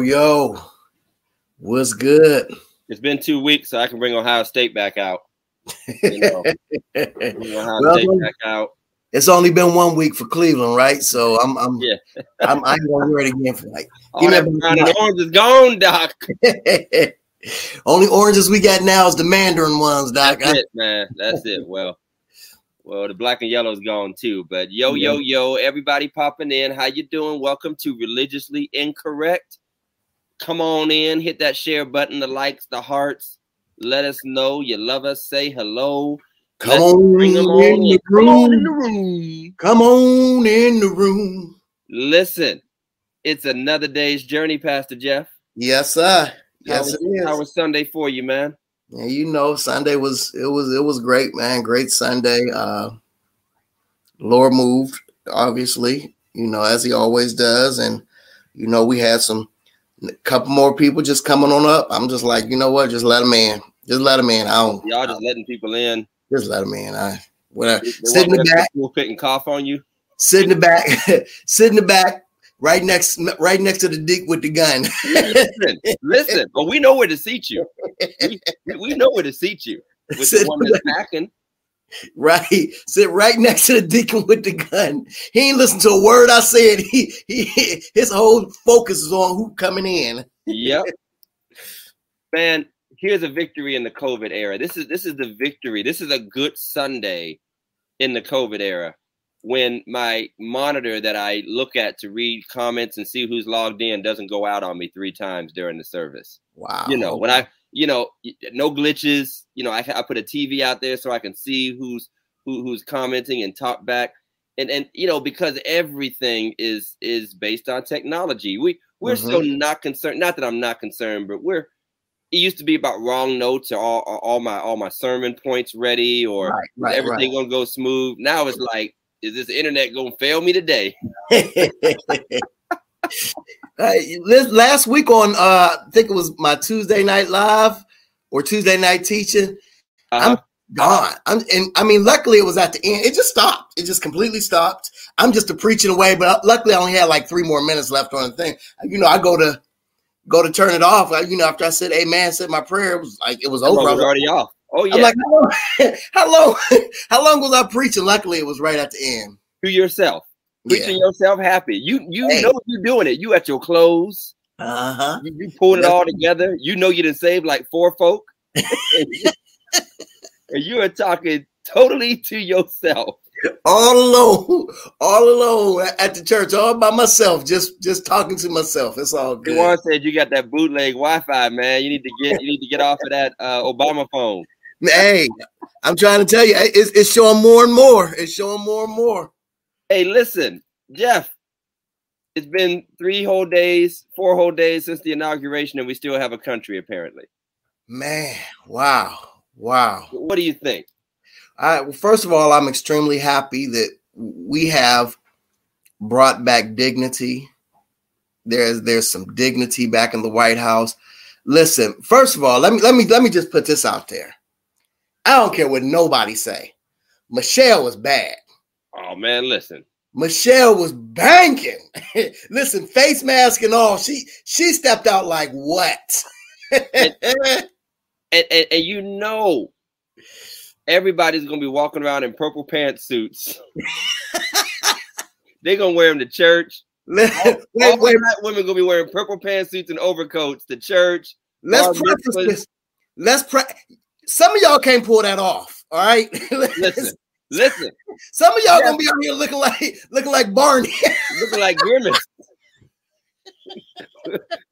Yo, yo, what's good? It's been two weeks, so I can bring Ohio State back out. You know, bring Ohio Well, State back out. It's only been one week for Cleveland, right? So I'm, I'm, Yeah. I'm, I ain't gonna wear it again for like. All Give me that brown and orange is gone, Doc. only oranges we got now is the Mandarin ones, Doc. That's it, man. That's it. Well, well, the black and yellow is gone too. But yo, yo, yo, everybody popping in. How you doing? Welcome to Religiously Incorrect. Come on in, hit that share button, the likes, the hearts. Let us know you love us. Say hello. Come Let's on bring in them on the in. Come on in the room. room. Come on in the room. Listen, it's another day's journey, Pastor Jeff. Yes, sir. Yes, it is. how was Sunday for you, man? Yeah, you know, Sunday was it was it was great, man. Great Sunday. Uh Lord moved, obviously, you know, as he always does. And you know, we had some a couple more people just coming on up. I'm just like, you know what, just let them in. Just let them in. I don't Y'all just letting people in. just let them in. I whatever. They Sit in the back, People couldn't cough on you. sit in the back, sit in the back, right next right next to the dick with the gun. listen, listen. But we know where to seat you. We, we know where to seat you. With Sit the one that's packing. Right, sit right next to the deacon with the gun. He ain't listen to a word I said. He, he his whole focus is on who coming in. Yep. Man, here's a victory in the COVID era. This is this is the victory. This is a good Sunday in the COVID era. When my monitor that I look at to read comments and see who's logged in doesn't go out on me three times during the service. Wow, you know when i you know no glitches. You know i, I put a tv out there so i can see who's who, who's commenting and talk back. And and you know because everything is is based on technology. We we're so mm-hmm. not concerned not that i'm not concerned but we're it used to be about wrong notes or all, all my all my sermon points ready or right, right, everything gonna go smooth. Now it's like is this internet gonna fail me today? right. this last week on uh, I think it was my Tuesday night live or Tuesday night teaching. uh, Gone. I'm, and I mean, luckily it was at the end. It just stopped. It just completely stopped. I'm just a preaching away, but luckily I only had like three more minutes left on the thing. You know, I go to go to turn it off. You know, after I said "Amen," said my prayer, it was like it was over. I it's was already off oh yeah I'm like, how long, how long? How long was I preaching? Luckily, it was right at the end. to yourself preaching yourself happy. You you Hey. know you're doing it. You at your clothes. Uh huh. You, you pulled it all together. You know you didn't save like four folk. and you are talking totally to yourself. All alone, all alone at the church, all by myself, just just talking to myself. It's all good. Juwan said you got that bootleg Wi-Fi, man. You need to get you need to get off of that uh, Obama phone. Hey, I'm trying to tell you, it's, it's showing more and more. It's showing more and more. Hey, listen, Jeff. It's been three whole days, four whole days since the inauguration, and we still have a country, apparently. Man, wow, wow. What do you think? I well, first of all, I'm extremely happy that we have brought back dignity. There's there's some dignity back in the White House. Listen, first of all, let me let me let me just put this out there. I don't care what nobody say. Michelle was bad. Oh man, listen. Michelle was banking. Listen, face mask and all. She she stepped out like what? and, and, and you know everybody's gonna be walking around in purple pantsuits. They're gonna wear them to church. wait, All wait, wait, black women gonna be wearing purple pantsuits and overcoats to church. let's preface this. Let's pre- some of y'all can't pull that off. All right. Listen, listen, some of y'all Yeah. gonna be out here looking like looking like Barney. looking like grimace.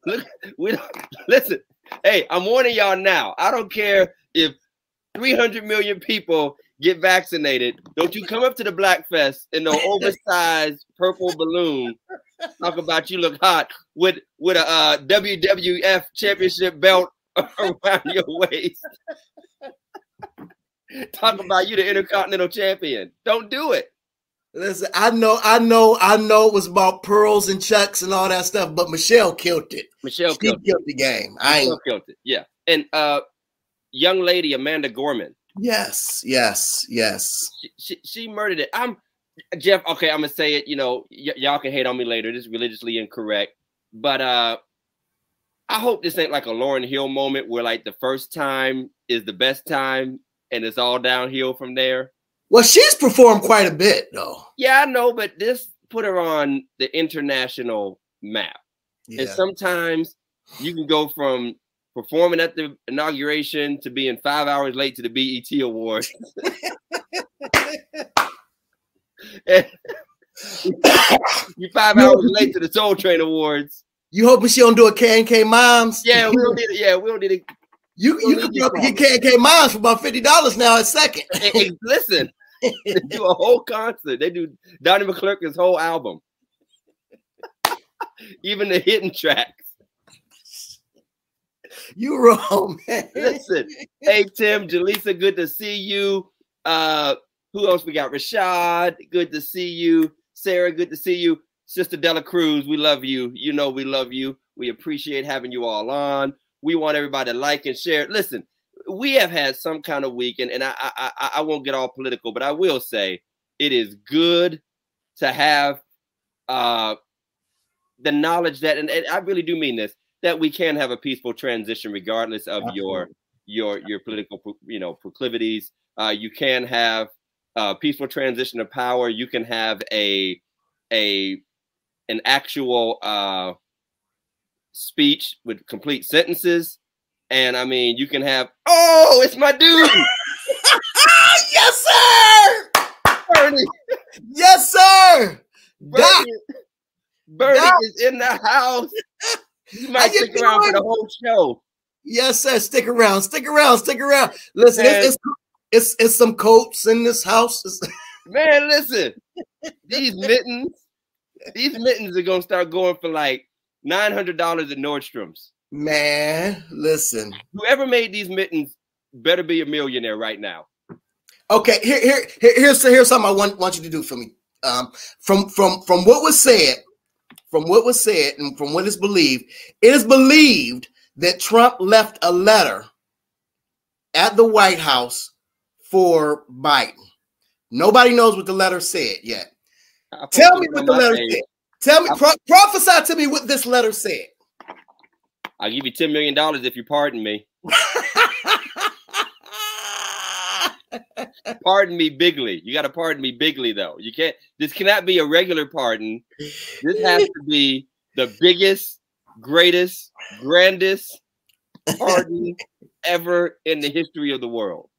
Look, we don't listen. Hey, I'm warning y'all now. I don't care if 300 million people get vaccinated. Don't you come up to the Black Fest in no oversized purple balloon. Talk about you look hot with with a uh, WWF championship belt around your waist. Talk about you the intercontinental champion. Don't do it. Listen, I know, I know, I know it was about pearls and chucks and all that stuff, but Michelle killed it. Michelle She killed, killed the game. I ain't. Killed it. Yeah. And uh young lady Amanda Gorman. Yes, yes, yes. She, she, she murdered it. I'm Jeff. Okay, I'm gonna say it. You know, y- y'all can hate on me later. This is religiously incorrect, but uh, I hope this ain't like a Lauryn Hill moment where like the first time is the best time and it's all downhill from there. Well, she's performed quite a bit though. Yeah, I know, but this put her on the international map. Yeah. And sometimes you can go from performing at the inauguration to being five hours late to the BET Awards. you five hours late to the Soul Train Awards. You hoping she don't do a K and K Moms? Yeah, we don't need it. Yeah, we don't need it. You you can get K and K Moms for about fifty dollars now a second. Hey, hey, listen, they do a whole concert. They do Donnie McClurkin's whole album, even the hidden tracks. You wrong, man. Listen, hey Tim, Jaleesa, good to see you. Uh, who else we got? Rashad, good to see you. Sarah, good to see you. Sister Dela Cruz, we love you. You know we love you. We appreciate having you all on. We want everybody to like and share. Listen, we have had some kind of week, and, and I, I I won't get all political, but I will say it is good to have uh the knowledge that, and, and I really do mean this, that we can have a peaceful transition regardless of Absolutely. your your your political you know proclivities. Uh, you can have a peaceful transition of power. You can have a a an actual uh, speech with complete sentences. And I mean, you can have, oh, it's my dude. yes, sir. Bernie. Yes, sir. Bernie, Bernie is in the house. You might stick around for the whole show. Yes, sir. Stick around. Stick around. Stick around. Listen, it's, it's, it's, it's some coats in this house. Man, listen. These mittens these mittens are gonna start going for like nine hundred dollars at Nordstrom's. Man, listen. Whoever made these mittens better be a millionaire right now. Okay, here, here, here here's here's something I want want you to do for me. Um, from from from what was said, from what was said, and from what is believed, it is believed that Trump left a letter at the White House for Biden. Nobody knows what the letter said yet. Tell me what the letter said. Tell me, pro- prophesy to me what this letter said. I'll give you $10 million if you pardon me. pardon me bigly. You got to pardon me bigly, though. You can't, this cannot be a regular pardon. This has to be the biggest, greatest, grandest pardon ever in the history of the world.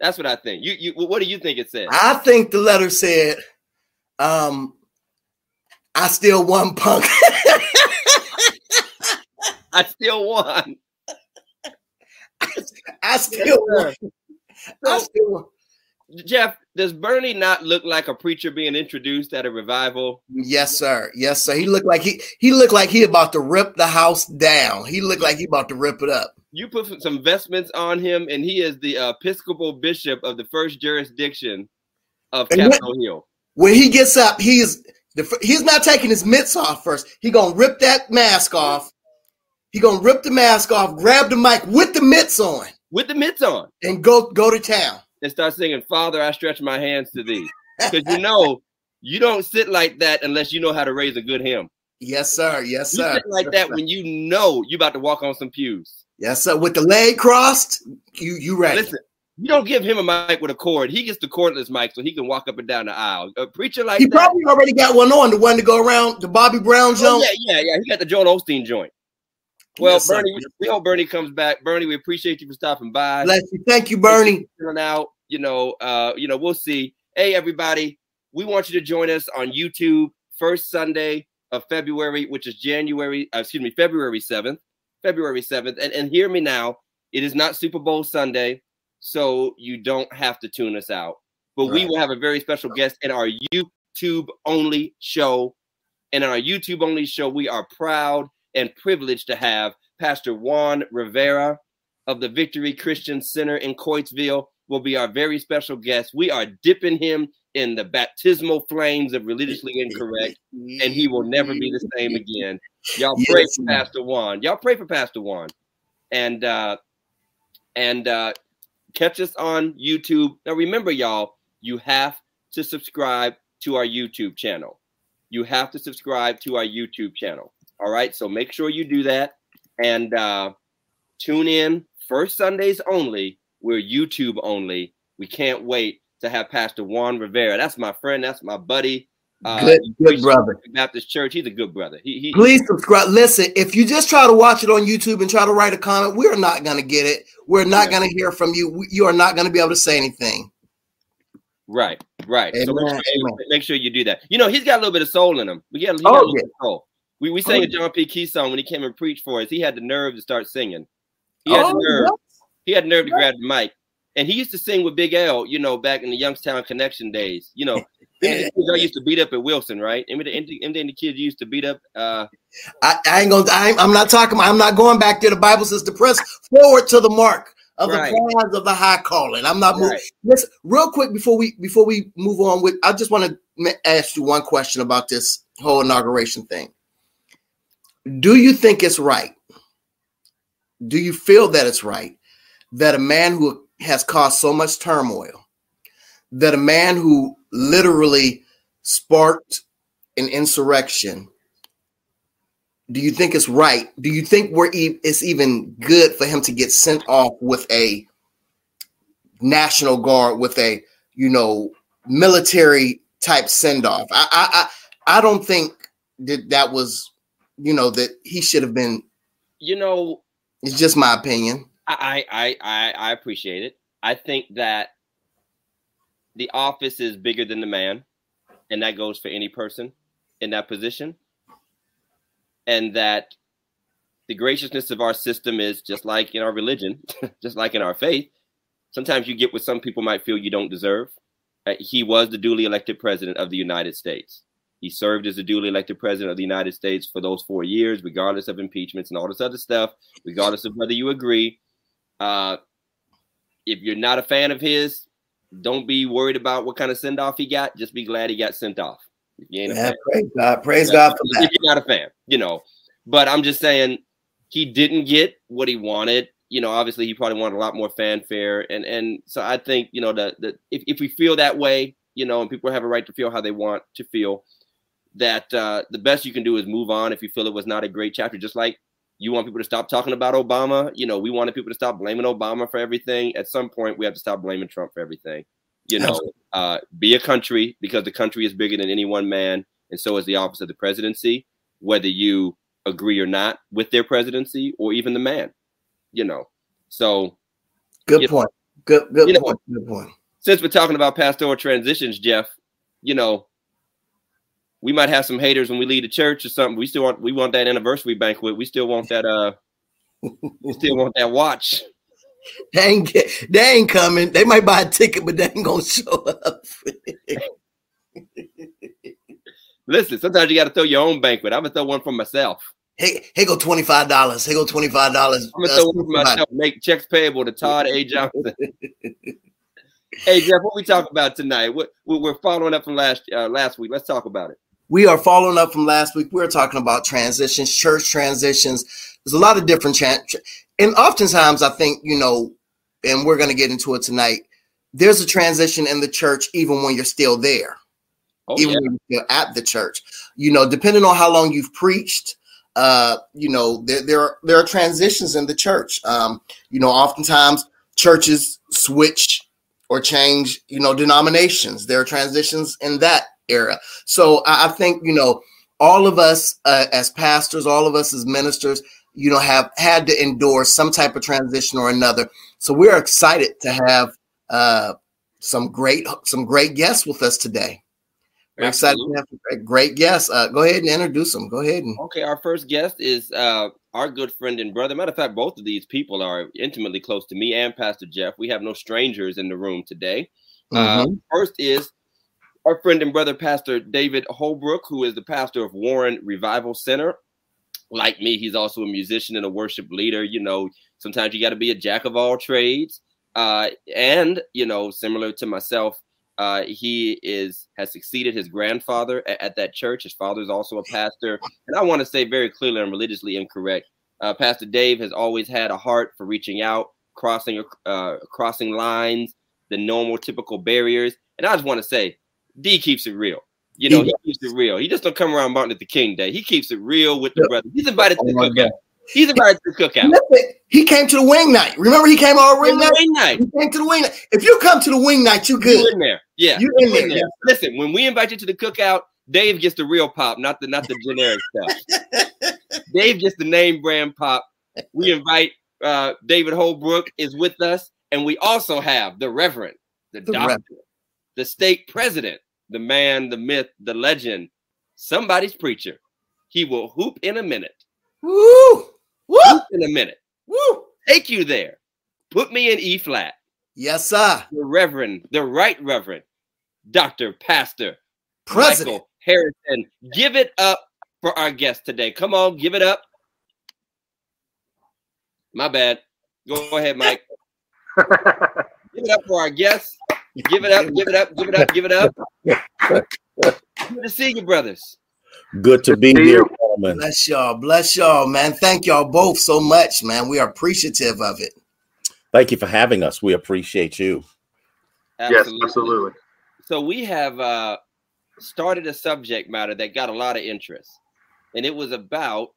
That's what I think. You, you, what do you think it said? I think the letter said, um, I still won, punk. I still won. I, still won. So, I still won. Jeff, does Bernie not look like a preacher being introduced at a revival? Yes, sir. Yes, sir. He looked like he he looked like he about to rip the house down. He looked like he about to rip it up. You put some vestments on him, and he is the Episcopal bishop of the first jurisdiction of Capitol Hill. When he gets up, he's he's not taking his mitts off first. He gonna rip that mask off. He gonna rip the mask off, grab the mic with the mitts on, with the mitts on, and go go to town and start singing, "Father, I stretch my hands to thee," because you know you don't sit like that unless you know how to raise a good hymn. Yes, sir. Yes, sir. You sit like that when you know you about to walk on some pews. Yes, sir. With the leg crossed, you you ready? Listen, you don't give him a mic with a cord. He gets the cordless mic so he can walk up and down the aisle. A preacher like he that, probably already got one on, the one to go around the Bobby Brown joint. Oh, yeah, yeah, yeah. He got the Joel Osteen joint. Well, yes, Bernie, we, we, hope Bernie comes back. Bernie, we appreciate you for stopping by. Bless you. Thank you, Bernie. Out, you know, uh, you know, we'll see. Hey, everybody, we want you to join us on YouTube first Sunday of February, which is January, uh, excuse me, February 7th. February 7th. And, and hear me now, it is not Super Bowl Sunday so you don't have to tune us out. But right. we will have a very special guest in our YouTube only show. And in our YouTube only show, we are proud and privileged to have Pastor Juan Rivera of the Victory Christian Center in Coatesville will be our very special guest. We are dipping him in the baptismal flames of religiously incorrect, and he will never be the same again. Y'all pray yes. for Pastor Juan. Y'all pray for Pastor Juan. And uh and uh Catch us on YouTube. Now, remember, y'all, you have to subscribe to our YouTube channel. You have to subscribe to our YouTube channel. All right. So make sure you do that. And uh, tune in first Sundays only. We're YouTube only. We can't wait to have Pastor Juan Rivera. That's my friend. That's my buddy. Uh, good, good brother. Baptist Church. He's a good brother. He, he, Please subscribe. Listen, if you just try to watch it on YouTube and try to write a comment, we're not going to get it. We're not yeah. going to hear from you. You are not going to be able to say anything. Right, right. Amen. So make sure, you, make sure, you, do that. You know, he's got a little bit of soul in him. We got, got oh, a little yeah. bit of soul. We, we sang oh, a John P. Kee song when he came and preached for us. He had the nerve to start singing. He had oh, the nerve. He had the nerve to grab the mic. And he used to sing with Big L, you know, back in the Youngstown Connection days. You know, I used to beat up at Wilson, right? And the, and the kids used to beat up. Uh, I, I ain't gonna. I am not talking. I'm not going back there. The Bible says to press forward to the mark of right. the prize of the high calling. I'm not moving. Right. Listen, real quick before we before we move on with, I just want to ask you one question about this whole inauguration thing. Do you think it's right? Do you feel that it's right that a man who has caused so much turmoil that a man who literally sparked an insurrection do you think it's right? Do you think we're e- it's even good for him to get sent off with a national guard with a you know military type send off I, I i i don't think that that was you know that he should have been you know it's just my opinion I, I I I appreciate it. I think that the office is bigger than the man, and that goes for any person in that position. And that the graciousness of our system is just like in our religion, just like in our faith. Sometimes you get what some people might feel you don't deserve. Uh, he was the duly elected president of the United States. He served as the duly elected president of the United States for those four years, regardless of impeachments and all this other stuff, regardless of whether you agree. Uh, if you're not a fan of his, don't be worried about what kind of send off he got. Just be glad he got sent off. If you ain't yeah, praise God. Praise God for that. If you're not a fan, you know. But I'm just saying he didn't get what he wanted. You know, obviously he probably wanted a lot more fanfare. And and so I think, you know, that the if, if we feel that way, you know, and people have a right to feel how they want to feel, that uh, the best you can do is move on if you feel it was not a great chapter. Just like you want people to stop talking about Obama. You know, we wanted people to stop blaming Obama for everything. At some point, we have to stop blaming Trump for everything. You know, uh, be a country because the country is bigger than any one man, and so is the office of the presidency, whether you agree or not with their presidency or even the man. You know, so good point. Know, good, good point. Know, good point. Since we're talking about pastoral transitions, Jeff, you know, we might have some haters when we leave the church or something. We still want we want that anniversary banquet. We still want that uh we still want that watch. They ain't get, they ain't coming. They might buy a ticket, but they ain't gonna show up. Listen, sometimes you got to throw your own banquet. I'm gonna throw one for myself. Hey, hey, go twenty five dollars. Hey, go twenty five dollars. I'm gonna throw one for myself. Make checks payable to Todd A. Johnson. hey Jeff, what we talk about tonight? What we're following up from last uh, last week. Let's talk about it we are following up from last week. We are talking about transitions, church transitions. There's a lot of different, tra- and oftentimes I think you know, and we're going to get into it tonight. There's a transition in the church even when you're still there, oh, even yeah. when you're at the church. You know, depending on how long you've preached, uh, you know, there there are, there are transitions in the church. Um, you know, oftentimes churches switch or change, you know, denominations. There are transitions in that era. So I, think you know all of us uh, as pastors, all of us as ministers, you know, have had to endure some type of transition or another. So we're excited to have uh, some great some great guests with us today. We're Absolutely. excited to have great guest. Uh, go ahead and introduce them. Go ahead. And- okay, our first guest is uh, our good friend and brother. Matter of fact, both of these people are intimately close to me and Pastor Jeff. We have no strangers in the room today. Uh, mm-hmm. first is our friend and brother, Pastor David Holbrook, who is the pastor of Warren Revival Center. Like me, he's also a musician and a worship leader. You know, sometimes you got to be a jack of all trades. Uh, and you know, similar to myself, uh, he is has succeeded his grandfather at, at, that church. His father is also a pastor, and I want to say very clearly, I'm religiously incorrect. Uh, pastor Dave has always had a heart for reaching out, crossing uh, crossing lines, the normal, typical barriers. And I just want to say, D keeps it real. You know, he, he keeps it real. He just don't come around Martin Luther King Day. He keeps it real with the brother. He's invited to the cookout. He's invited to the cookout. He came to the wing night. Remember, he came all wing night. Wing night. He came to the wing night. If you come to the wing night, you good. You in there? Yeah, you in, in there. there. Listen, when we invite you to the cookout, Dave gets the real pop, not the not the generic stuff. Dave gets the name brand pop. We invite uh, David Holbrook is with us, and we also have the Reverend, the, the doctor, Reverend. the state president, the man, the myth, the legend, somebody's preacher. He will hoop in a minute. Woo! Woo! Hoop in a minute. Woo! Take you there. Put me in E flat. Yes, sir. The Reverend, the Right Reverend, Doctor Pastor President Michael Harrison. Give it up for our guest today. Come on, give it up. My bad. Go ahead, Mike. give it up for our guest. Give it up, give it up, give it up, give it up. Good to see you, brothers. Good to be here, gentlemen. Bless y'all. Bless y'all, man. Thank y'all both so much, man. We are appreciative of it. Thank you for having us. We appreciate you. Absolutely. Yes, absolutely. So we have uh, started a subject matter that got a lot of interest, and it was about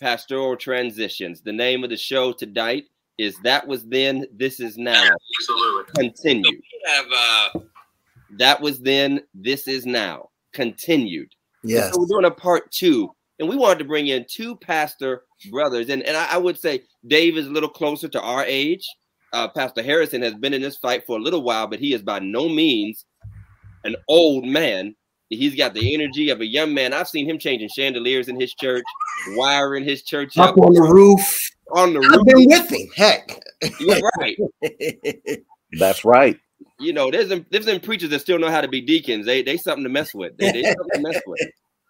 pastoral transitions. The name of the show tonight is "That Was Then, This Is Now." Absolutely. Continued. So we have uh, "That Was Then, This Is Now." Continued. Yes. So we're doing a part two, and we wanted to bring in two pastor brothers, and and I, I would say Dave is a little closer to our age. Uh, pastor Harrison has been in this fight for a little while, but he is by no means an old man. He's got the energy of a young man. I've seen him changing chandeliers in his church, wiring his church up, up on the roof. On the roof. I've been with him. Heck. You're right. That's right. You know, there's them, there's them preachers that still know how to be deacons. They they something to mess with. They, they something to mess with.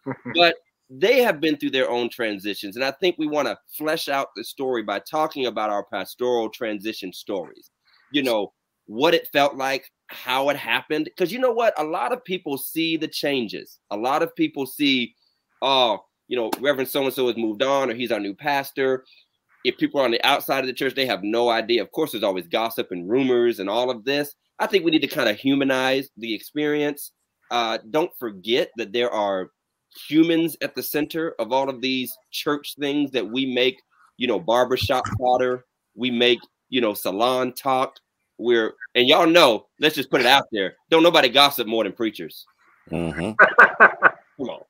But they have been through their own transitions. And I think we want to flesh out the story by talking about our pastoral transition stories. You know, what it felt like, how it happened. Because you know what? A lot of people see the changes. A lot of people see, oh, you know, Reverend so and so has moved on or he's our new pastor. If people are on the outside of the church, they have no idea. Of course, there's always gossip and rumors and all of this. I think we need to kind of humanize the experience. Uh, don't forget that there are humans at the center of all of these church things that we make, you know, barbershop fodder. We make, you know, salon talk. We're and y'all know. Let's just put it out there. Don't nobody gossip more than preachers. Mm-hmm. Come on,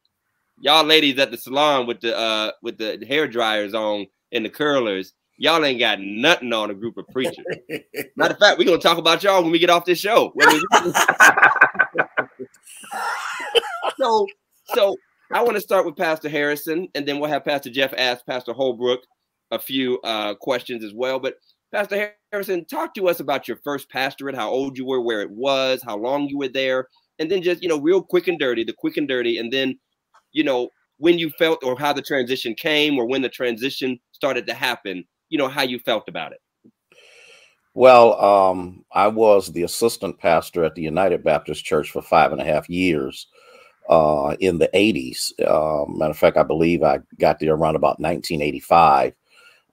y'all ladies at the salon with the uh with the hair dryers on and the curlers. Y'all ain't got nothing on a group of preachers. Matter of fact, we're gonna talk about y'all when we get off this show. so, so I want to start with Pastor Harrison, and then we'll have Pastor Jeff ask Pastor Holbrook a few uh, questions as well. But Pastor Harrison, talk to us about your first pastorate, how old you were, where it was, how long you were there, and then just, you know, real quick and dirty, the quick and dirty, and then, you know, when you felt or how the transition came or when the transition started to happen, you know, how you felt about it. Well, um, I was the assistant pastor at the United Baptist Church for five and a half years uh, in the 80s. Uh, matter of fact, I believe I got there around about 1985.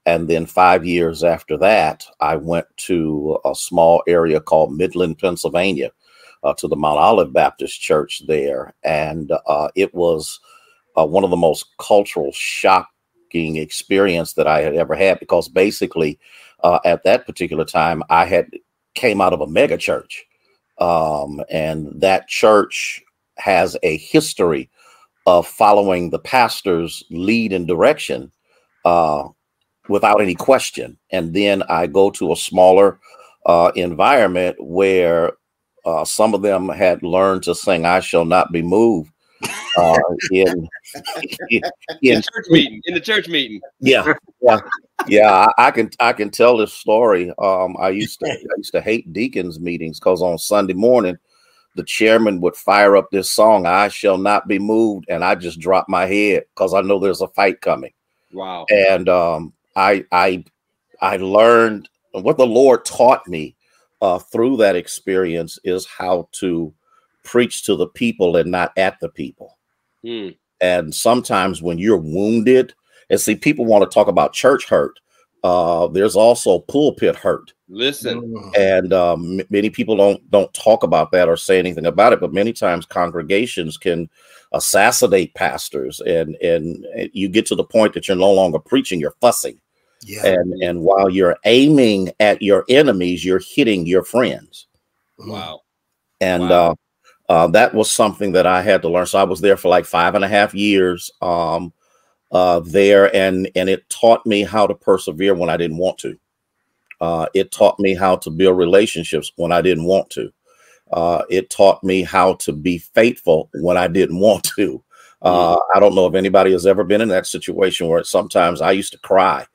And then five years after that, I went to a small area called Midland, Pennsylvania, uh, to the Mount Olive Baptist Church there. And uh, it was uh, one of the most cultural shocking experience that I had ever had because basically uh, at that particular time, I had came out of a mega church. Um, and that church has a history of following the pastor's lead and direction uh, without any question. And then I go to a smaller uh, environment where uh, some of them had learned to sing "I Shall Not Be Moved." Uh, in, in, in, church meeting, in the church meeting. Yeah, yeah, yeah. I, I can I can tell this story. Um, I used to I used to hate deacons meetings because on Sunday morning the chairman would fire up this song, I Shall Not Be Moved, and I just drop my head because I know there's a fight coming. Wow. And um, I I I learned what the Lord taught me uh, through that experience is how to preach to the people and not at the people. Hmm. And sometimes when you're wounded, and see, people want to talk about church hurt. Uh, there's also pulpit hurt. Listen, mm. and um, many people don't don't talk about that or say anything about it. But many times congregations can assassinate pastors, and and you get to the point that you're no longer preaching; you're fussing. Yeah. And and while you're aiming at your enemies, you're hitting your friends. Wow. And wow. Uh, uh, that was something that I had to learn. So I was there for like five and a half years um, uh, there, and and it taught me how to persevere when I didn't want to. Uh, it taught me how to build relationships when I didn't want to. Uh, it taught me how to be faithful when I didn't want to. Uh, I don't know if anybody has ever been in that situation where sometimes I used to cry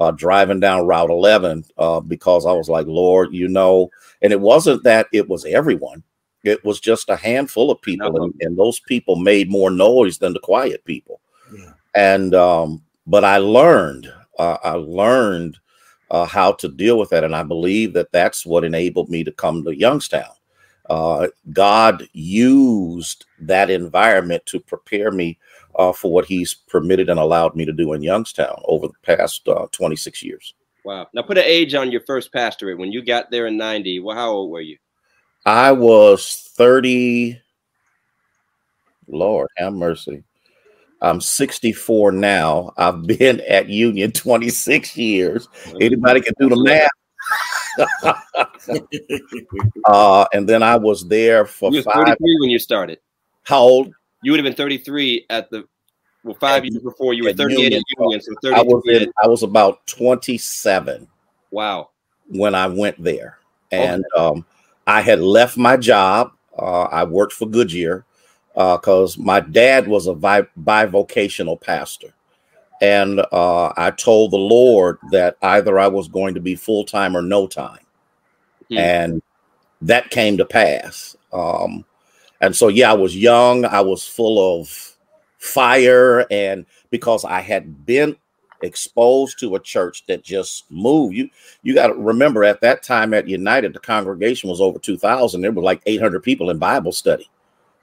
uh, driving down Route 11 uh, because I was like, Lord, you know, and it wasn't that it was everyone, it was just a handful of people, no. and, and, those people made more noise than the quiet people. Yeah. And, um, but I learned, uh, I learned uh, how to deal with that. And I believe that that's what enabled me to come to Youngstown. Uh, God used that environment to prepare me uh, for what He's permitted and allowed me to do in Youngstown over the past uh, 26 years. Wow. Now, put an age on your first pastorate. When you got there in 90, well, how old were you? I was 30. Lord, have mercy. I'm 64 now. I've been at Union 26 years. Anybody can do the math. uh, and then I was there for you five. 33 when you started. How old? You would have been 33 at the well five years before. You were 38 Union, at Union, so 33. I was in, I was about 27. Wow. When I went there, and okay. um, I had left my job. Uh, I worked for Goodyear because uh, my dad was a bi- bivocational pastor. And uh, I told the Lord that either I was going to be full time or no time. Hmm. And that came to pass. Um, and so, yeah, I was young, I was full of fire. And because I had been exposed to a church that just moved, you, you got to remember at that time at United, the congregation was over 2,000. There were like 800 people in Bible study.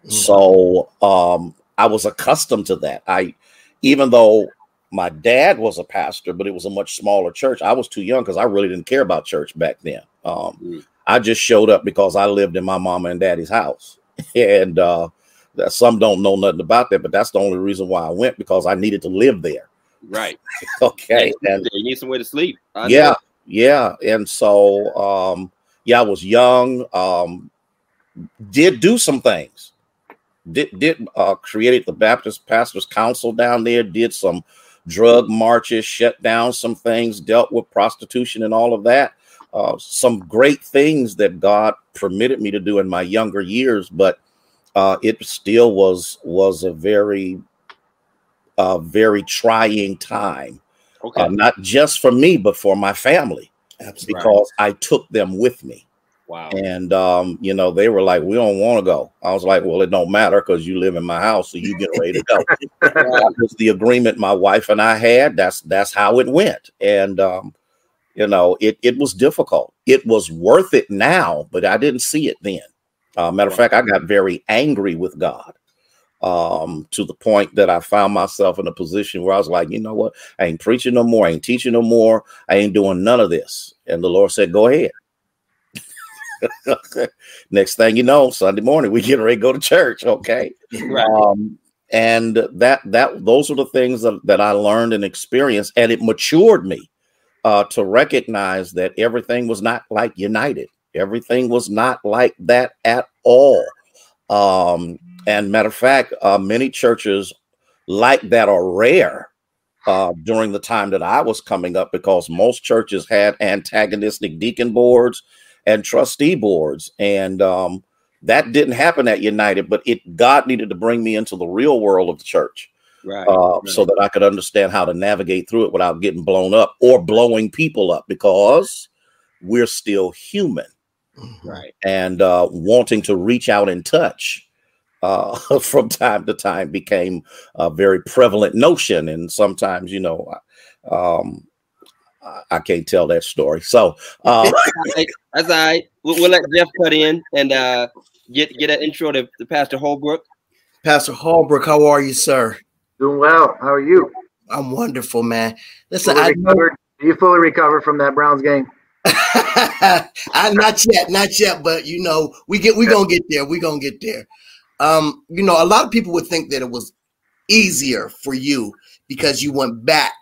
Mm-hmm. So um, I was accustomed to that. I, even though my dad was a pastor, but it was a much smaller church. I was too young because I really didn't care about church back then. Um, mm. I just showed up because I lived in my mama and daddy's house, and uh, some don't know nothing about that, but that's the only reason why I went because I needed to live there. Right. okay. And, you need somewhere to sleep. I yeah. Know. Yeah. And so, um, yeah, I was young. Um, did do some things. Did did uh, created the Baptist Pastors Council down there. Did some drug marches, shut down some things, dealt with prostitution and all of that. Uh, some great things that God permitted me to do in my younger years, but uh, it still was was a very uh, very trying time. Okay. Uh, not just for me, but for my family, Absolutely. because I took them with me. Wow. And um, you know, they were like, "We don't want to go." I was like, "Well, it don't matter because you live in my house, so you get ready to go." that was the agreement my wife and I had. That's that's how it went. And um, you know, it it was difficult. It was worth it now, but I didn't see it then. Uh, matter of fact, I got very angry with God um, to the point that I found myself in a position where I was like, you know what? I ain't preaching no more. I ain't teaching no more. I ain't doing none of this. And the Lord said, go ahead. Next thing you know, Sunday morning we get ready to go to church. Okay, right. um, and that that those are the things that, that I learned and experienced, and it matured me uh, to recognize that everything was not like United. Everything was not like that at all. Um, and matter of fact, uh, many churches like that are rare uh, during the time that I was coming up because most churches had antagonistic deacon boards and trustee boards. And um, that didn't happen at United, but it God needed to bring me into the real world of the church. Right, uh, right. so that I could understand how to navigate through it without getting blown up or blowing people up because we're still human. Mm-hmm. Right. And uh, wanting to reach out and touch uh, from time to time became a very prevalent notion. And sometimes, you know, um, I can't tell that story. So uh, that's all right. We'll, we'll, let Jeff cut in and uh, get get an intro to, to Pastor Holbrook. Pastor Holbrook, how are you, sir? Doing well. How are you? I'm wonderful, man. Listen, fully I recovered. you fully recovered from that Browns game. I'm not yet, not yet, but you know, we get we gonna get there. We gonna get there. Um, you know, a lot of people would think that it was easier for you because you went back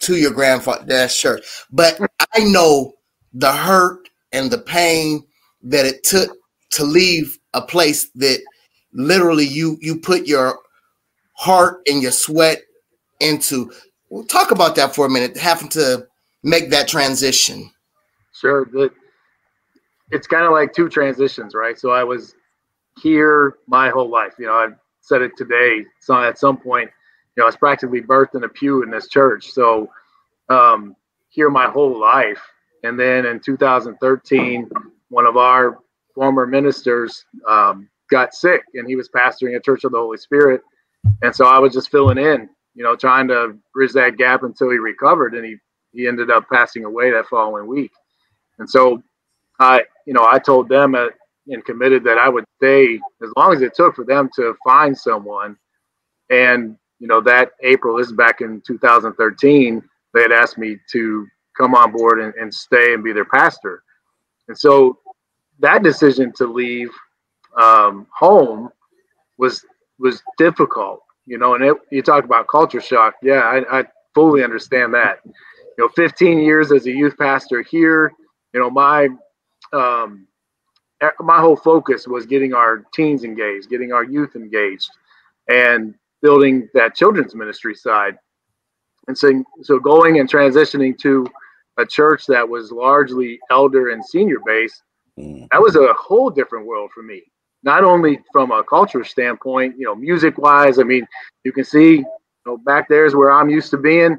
to your grandfather's church. But I know the hurt and the pain that it took to leave a place that literally you you put your heart and your sweat into. We'll talk about that for a minute, having to make that transition. Sure. It's kind of like two transitions, right? So I was here my whole life. You know, I've said it today. So at some point, you know, I was practically birthed in a pew in this church. So um, here my whole life. And then in 2013, one of our former ministers um, got sick and he was pastoring a church of the Holy Spirit. And so I was just filling in, you know, trying to bridge that gap until he recovered. And he, he ended up passing away that following week. And so I, you know, I told them at, and committed that I would stay as long as it took for them to find someone. And, you know, that April, this is back in 2013, they had asked me to come on board and, and stay and be their pastor. And so that decision to leave um, home was was difficult, you know. And it, you talk about culture shock. Yeah, I, I fully understand that. You know, 15 years as a youth pastor here. You know, my um, my whole focus was getting our teens engaged, getting our youth engaged, and building that children's ministry side. And so, so going and transitioning to a church that was largely elder and senior based, mm. that was a whole different world for me. Not only from a culture standpoint, you know, music wise. I mean, you can see, you know, back there is where I'm used to being.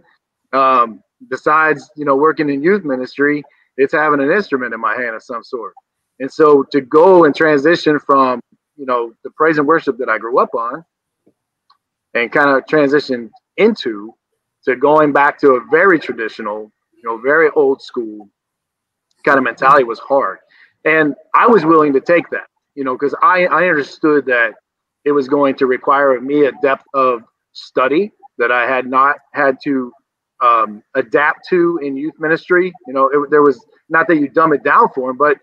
Um, besides, you know, working in youth ministry, it's having an instrument in my hand of some sort. And so to go and transition from, you know, the praise and worship that I grew up on and kind of transition into to going back to a very traditional, you know, very old school kind of mentality was hard. And I was willing to take that, you know, because I, I understood that it was going to require of me a depth of study that I had not had to um, adapt to in youth ministry. You know, it, there was not that you dumb it down for them, but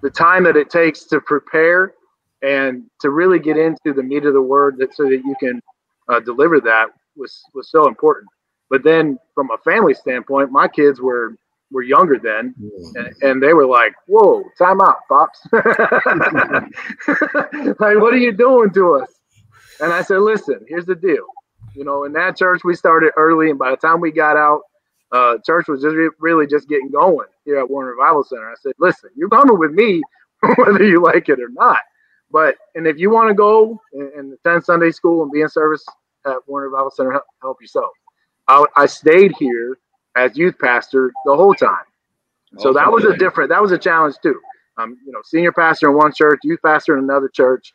the time that it takes to prepare and to really get into the meat of the word that so that you can uh, deliver that was was so important. But then from a family standpoint, my kids were were younger then, and, and they were like, "Whoa, time out, pops! like, what are you doing to us?" And I said, "Listen, here's the deal. You know, in that church we started early, and by the time we got out, uh, church was just re- really just getting going here at Warren Revival Center. I said, listen, you're coming with me, whether you like it or not. But and if you want to go and, and, attend Sunday school and be in service at Warren Revival Center, help, help yourself. I, I, stayed here as youth pastor the whole time. So that was a different, that was a challenge too. Um, you know, senior pastor in one church, youth pastor in another church,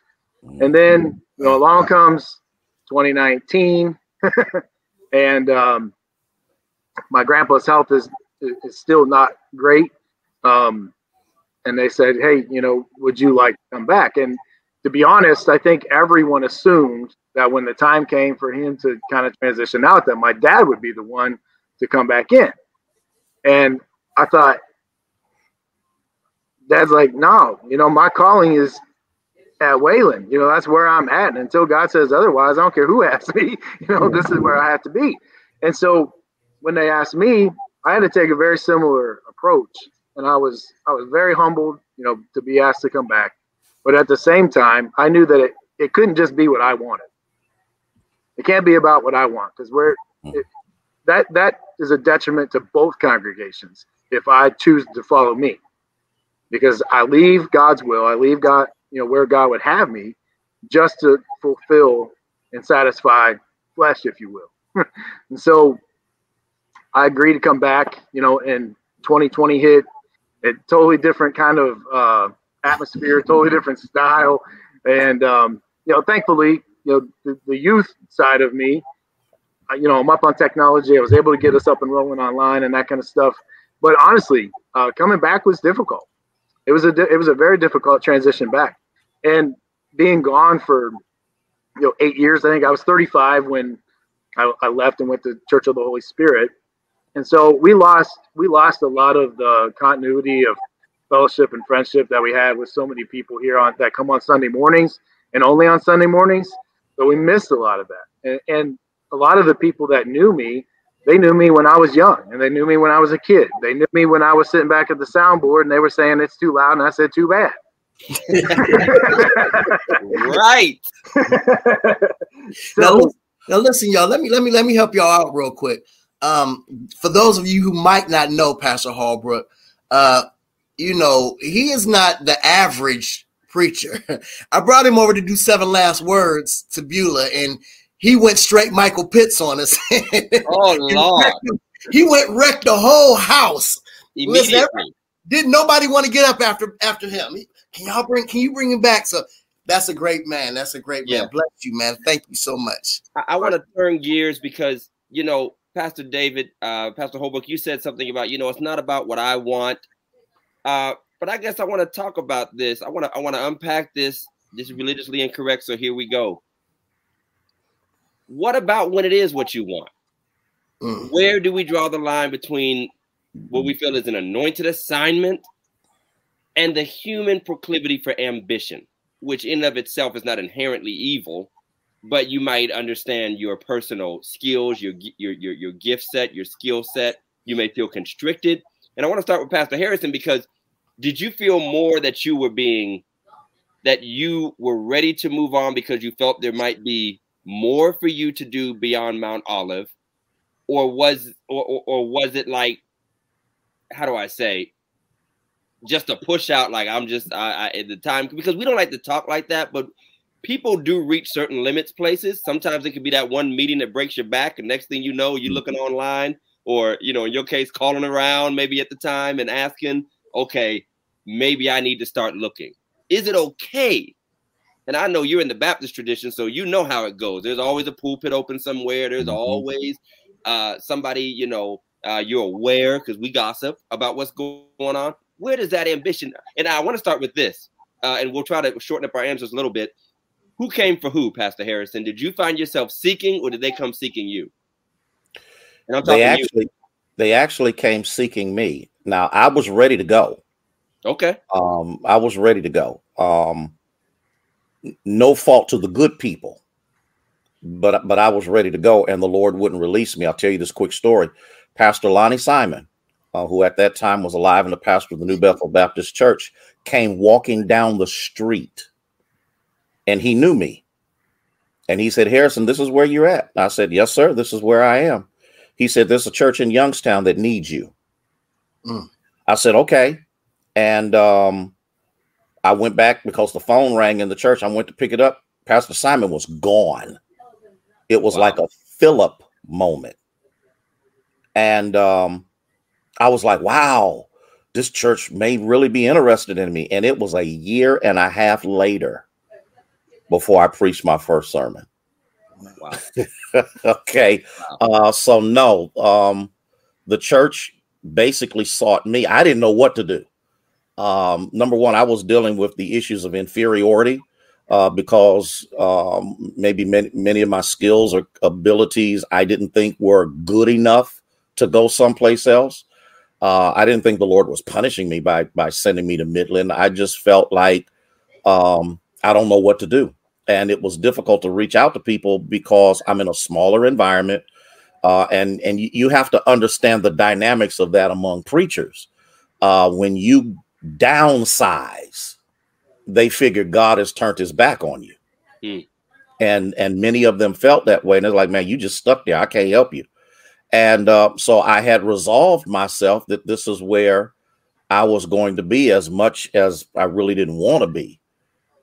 and then you know along comes 2019, and um, my grandpa's health is is still not great. Um, and they said, "Hey, you know, would you like to come back?" And to be honest, I think everyone assumed that when the time came for him to kind of transition out, that my dad would be the one to come back in. And I thought, Dad's like, "No, you know, my calling is at Wayland. You know, that's where I'm at. And until God says otherwise, I don't care who asks me. You know, this is where I have to be." And so when they asked me, I had to take a very similar approach, and I was I was very humbled, you know, to be asked to come back. But at the same time, I knew that it, it couldn't just be what I wanted. It can't be about what I want because we're hmm. it, that that is a detriment to both congregations if I choose to follow me, because I leave God's will, I leave God, you know, where God would have me, just to fulfill and satisfy flesh, if you will. and so I agreed to come back, you know, and 2020 hit a totally different kind of uh, atmosphere, totally different style. And, um, you know, thankfully, you know, the, the youth side of me, you know, I'm up on technology. I was able to get us up and rolling online and that kind of stuff. But honestly, uh, coming back was difficult. It was a it was a very difficult transition back, and being gone for you know eight years. I think I was 35 when I, I left and went to Church of the Holy Spirit, and so we lost we lost a lot of the continuity of fellowship and friendship that we had with so many people here on that come on Sunday mornings and only on Sunday mornings. So we missed a lot of that, and, and a lot of the people that knew me they knew me when I was young and they knew me when I was a kid. They knew me when I was sitting back at the soundboard and they were saying it's too loud and I said too bad. right. so, now, now listen, y'all. Let me let me let me help y'all out real quick. Um, for those of you who might not know Pastor Holbrook, uh, you know he is not the average preacher. I brought him over to do seven last words to Beulah, and he went straight Michael Pitts on us. oh Lord! He went wrecked the whole house. Immediately. Listen, didn't nobody want to get up after after him? Can y'all bring? Can you bring him back? So that's a great man. That's a great man. Yeah. Bless you, man. Thank you so much. I, I want to turn gears because you know, Pastor David, uh, Pastor Holbrook, you said something about you know it's not about what I want, uh, but I guess I want to talk about this. I want to I want to unpack this. This is religiously incorrect, so here we go. What about when it is what you want? Mm. Where do we draw the line between what we feel is an anointed assignment and the human proclivity for ambition, which in and of itself is not inherently evil, but you might understand your personal skills, your your your, your gift set, your skill set. You may feel constricted. And I want to start with Pastor Harrison because did you feel more that you were being that you were ready to move on because you felt there might be more for you to do beyond Mount Olive, or was or, or, or was it like how do I say just a push out like I'm just I, I, at the time because we don't like to talk like that, but people do reach certain limits places. Sometimes it could be that one meeting that breaks your back, and next thing you know, you're looking online, or you know, in your case, calling around maybe at the time and asking, okay, maybe I need to start looking. Is it okay? And I know you're in the Baptist tradition, so you know how it goes. There's always a pulpit open somewhere. There's Mhm. always uh, somebody, you know, uh, you're aware because we gossip about what's going on. Where does that ambition? And I want to start with this, uh, and we'll try to shorten up our answers a little bit. Who came for who, Pastor Harrison? Did you find yourself seeking, or did they come seeking you? And I'm talking They actually they actually came seeking me. Now I was ready to go. Okay. Um, I was ready to go. Um, no fault to the good people, but but I was ready to go, and the Lord wouldn't release me. I'll tell you this quick story. Pastor Lonnie Simon, uh, who at that time was alive and the pastor of the New Bethel Baptist Church, came walking down the street, and he knew me, and he said, "Harrison, this is where you're at." I said, "Yes, sir. This is where I am." He said, "There's a church in Youngstown that needs you." Mm. I said, "Okay," and um, I went back because the phone rang in the church. I went to pick it up. Pastor Simon was gone. It was Wow. like a Philip moment. And um, I was like, wow, this church may really be interested in me. And it was a year and a half later before I preached my first sermon. Wow. okay. Uh, so no, um, the church basically sought me. I didn't know what to do. Um, number one, I was dealing with the issues of inferiority uh, because um, maybe many, many of my skills or abilities I didn't think were good enough to go someplace else. Uh, I didn't think the Lord was punishing me by by sending me to Midland. I just felt like um, I don't know what to do, and it was difficult to reach out to people because I'm in a smaller environment, uh, and and you, have to understand the dynamics of that among preachers. Uh, when you downsize, they figure God has turned his back on you. Hmm. And and many of them felt that way. And they're like, man, you just stuck there. I can't help you. And uh, so I had resolved myself that this is where I was going to be as much as I really didn't want to be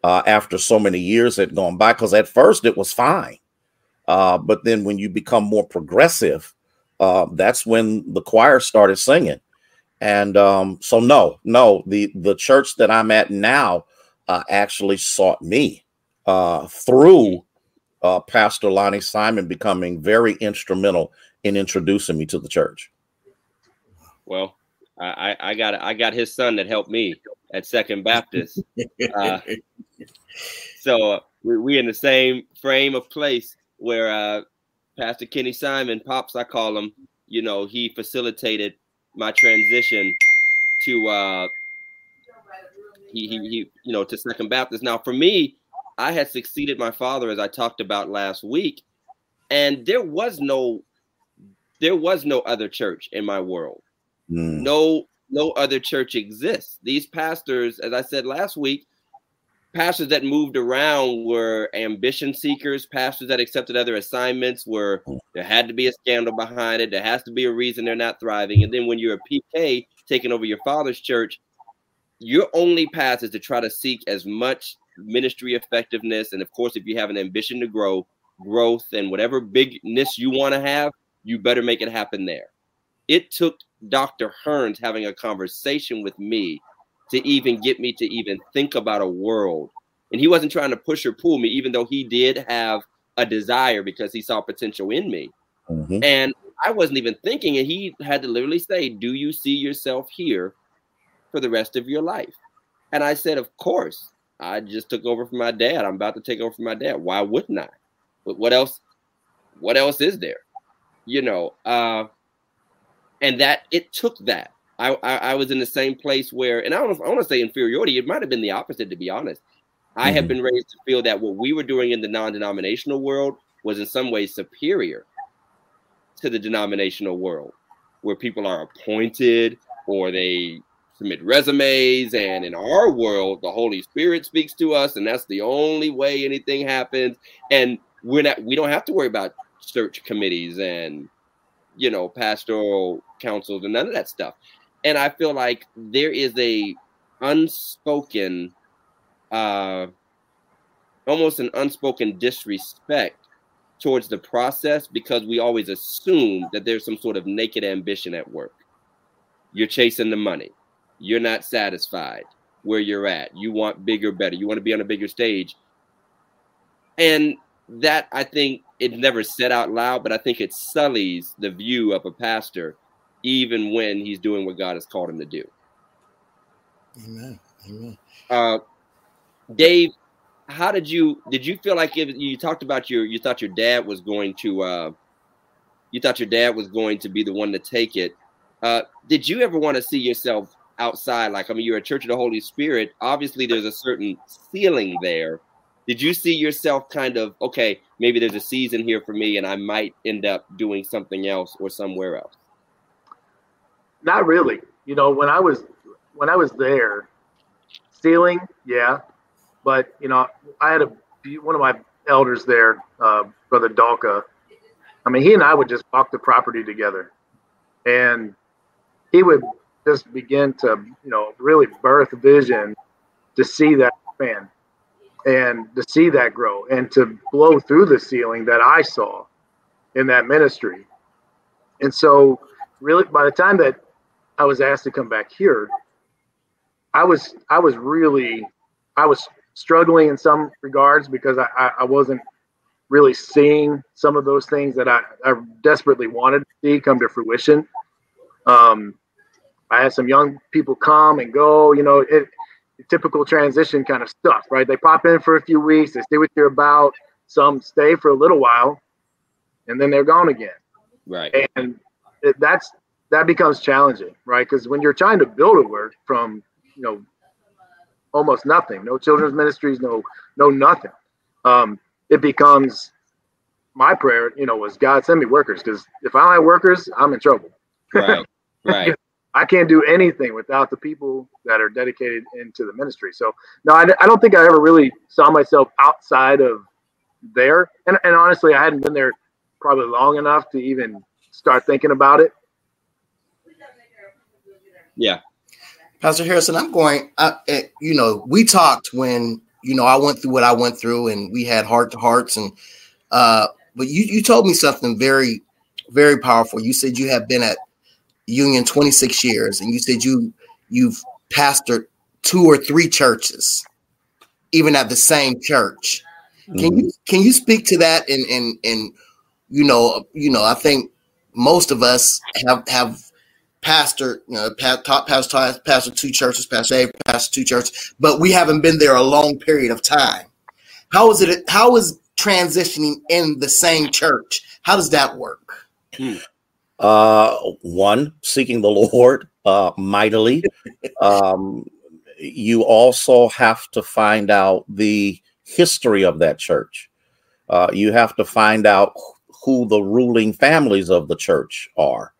uh, after so many years had gone by. Because at first it was fine. Uh, but then when you become more progressive, uh, that's when the choir started singing. And um, so no, no, the the church that I'm at now uh, actually sought me uh, through uh, Pastor Lonnie Simon becoming very instrumental in introducing me to the church. Well, I, I I got I got his son that helped me at Second Baptist. Uh, so uh, we we in the same frame of place where uh, Pastor Kenny Simon, pops I call him, you know, he facilitated my transition to uh, he, he he you know to Second Baptist. Now for me, I had succeeded my father as I talked about last week, and there was no there was no other church in my world. Mm. No, no other church exists. These pastors, as I said last week, pastors that moved around were ambition seekers. Pastors that accepted other assignments were there had to be a scandal behind it. There has to be a reason they're not thriving. And then when you're a PK taking over your father's church, your only path is to try to seek as much ministry effectiveness. And of course, if you have an ambition to grow, growth and whatever bigness you want to have, you better make it happen there. It took Dr. Hearns having a conversation with me to even get me to even think about a world. And he wasn't trying to push or pull me, even though he did have a desire because he saw potential in me. Mm-hmm. And I wasn't even thinking, and he had to literally say, Do you see yourself here for the rest of your life? And I said, Of course. I just took over from my dad. I'm about to take over from my dad. Why wouldn't I? But what else? What else is there? You know, uh, and that it took that. I, I, I was in the same place where, and I don't I want to say inferiority. It might have been the opposite, to be honest. I mm-hmm. have been raised to feel that what we were doing in the non-denominational world was in some ways superior to the denominational world, where people are appointed or they submit resumes, and in our world, the Holy Spirit speaks to us, and that's the only way anything happens. And we're not, we don't have to worry about search committees and you know pastoral councils and none of that stuff and I feel like there is a unspoken, uh, almost an unspoken disrespect towards the process because we always assume that there's some sort of naked ambition at work. You're chasing the money. You're not satisfied where you're at. You want bigger, better. You want to be on a bigger stage. And that I think it never said out loud, but I think it sullies the view of a pastor even when he's doing what God has called him to do. Amen. Amen. Uh, Dave, how did you did you feel like if you talked about your you thought your dad was going to uh, you thought your dad was going to be the one to take it? Uh, did you ever want to see yourself outside? Like, I mean, you're a Church of the Holy Spirit. Obviously, there's a certain ceiling there. Did you see yourself kind of okay? Maybe there's a season here for me, and I might end up doing something else or somewhere else. Not really. You know, when I was when I was there, stealing, yeah, but you know, I had a one of my elders there, uh, Brother Dalka. I mean, he and I would just walk the property together, and he would just begin to, you know, really birth vision to see that fan and to see that grow and to blow through the ceiling that I saw in that ministry. And so, really, by the time that I was asked to come back here, I was I was really I was struggling in some regards because I, I, I wasn't really seeing some of those things that I, I desperately wanted to see come to fruition. Um, I had some young people come and go, you know, it, typical transition kind of stuff, right? They pop in for a few weeks, they stay with you about, some stay for a little while, and then they're gone again. Right. And it, that's that becomes challenging, right? Because when you're trying to build a work from, you know, almost nothing, no children's ministries, no, no nothing, um, it becomes my prayer, you know, was God send me workers because if I don't have workers, I'm in trouble. Right. Right. I can't do anything without the people that are dedicated into the ministry. So no, I, I don't think I ever really saw myself outside of there. And, and honestly, I hadn't been there probably long enough to even start thinking about it. Yeah. Pastor Harrison, I'm going, I, eh, you know, we talked when, you know, I went through what I went through and we had heart to hearts. And, uh, but you, you told me something very, very powerful. You said you have been at Union 26 years and you said you, you've pastored two or three churches, even at the same church. Mm-hmm. Can you, can you speak to that? And, and, and, you know, you know, I think most of us have, have pastor, you know, top pastor, pastor two churches, pastor A, pastor two churches, but we haven't been there a long period of time. How is it? How is transitioning in the same church? How does that work? Hmm. Uh, one, seeking the Lord uh, mightily. um, you also have to find out the history of that church. Uh, you have to find out who the ruling families of the church are.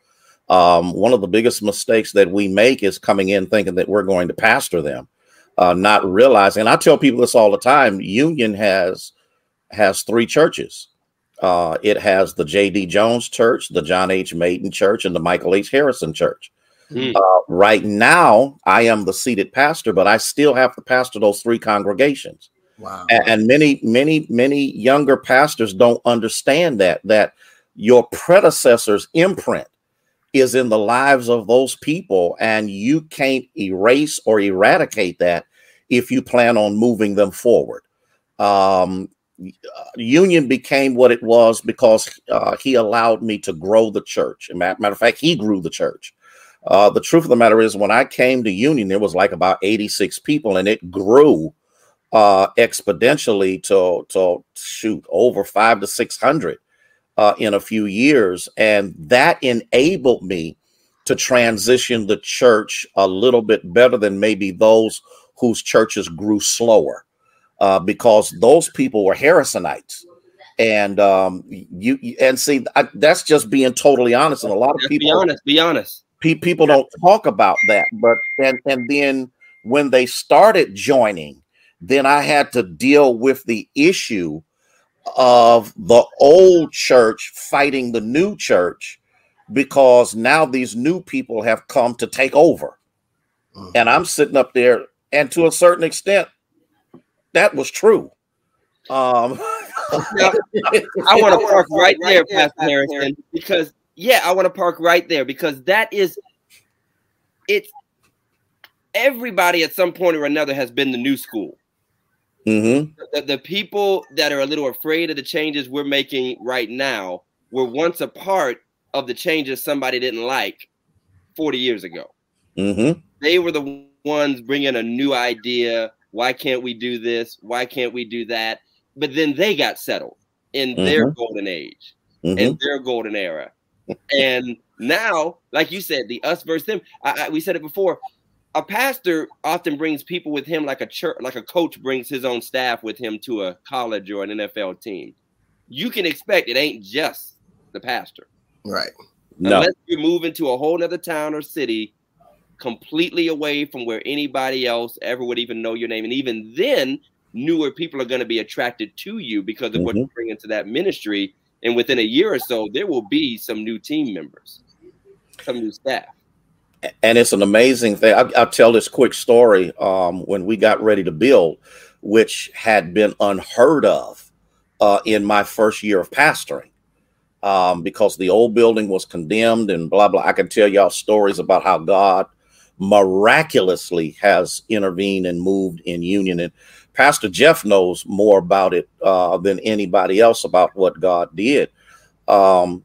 Um, one of the biggest mistakes that we make is coming in thinking that we're going to pastor them, uh, not realizing. And I tell people this all the time: Union has has three churches. Uh, it has the J.D. Jones Church, the John H. Maiden Church, and the Michael H. Harrison Church. Mm. Uh, right now, I am the seated pastor, but I still have to pastor those three congregations. Wow. And, and many, many, many younger pastors don't understand that that your predecessor's imprint is in the lives of those people, and you can't erase or eradicate that if you plan on moving them forward. Um, Union became what it was because uh, he allowed me to grow the church. matter of fact, he grew the church. Uh, the truth of the matter is, when I came to Union, there was like about 86 people, and it grew uh, exponentially to to shoot over five to 600 uh, in a few years, and that enabled me to transition the church a little bit better than maybe those whose churches grew slower, uh, because those people were Harrisonites. And um, you and see I, that's just being totally honest and a lot of people be honest be honest. Pe- people don't talk about that, but and and then when they started joining, then I had to deal with the issue of the old church fighting the new church because now these new people have come to take over. Mm-hmm. And I'm sitting up there, and to a certain extent, that was true. Um, now, I want to park right there, Pastor Harrison, because yeah, I want to park right there because that is it's everybody at some point or another has been the new school. Mm-hmm. The, the, people that are a little afraid of the changes we're making right now were once a part of the changes somebody didn't like 40 years ago. Mm-hmm. They were the ones bringing a new idea. Why can't we do this? Why can't we do that? But then they got settled in mm-hmm. their golden age, in mm-hmm. their golden era and now, like you said, the us versus them. I, I, we said it before. A pastor often brings people with him, like a church, like a coach brings his own staff with him to a college or an NFL team. You can expect it ain't just the pastor, right? No. Unless you're moving to a whole other town or city, completely away from where anybody else ever would even know your name, and even then, newer people are going to be attracted to you because of mm-hmm. what you bring into that ministry and within a year or so, there will be some new team members, some new staff. And it's an amazing thing. I'll, I'll tell this quick story. Um, when we got ready to build, which had been unheard of uh, in my first year of pastoring, um, because the old building was condemned and blah blah. I can tell y'all stories about how God miraculously has intervened and moved in Union. And Pastor Jeff knows more about it uh, than anybody else about what God did. Um,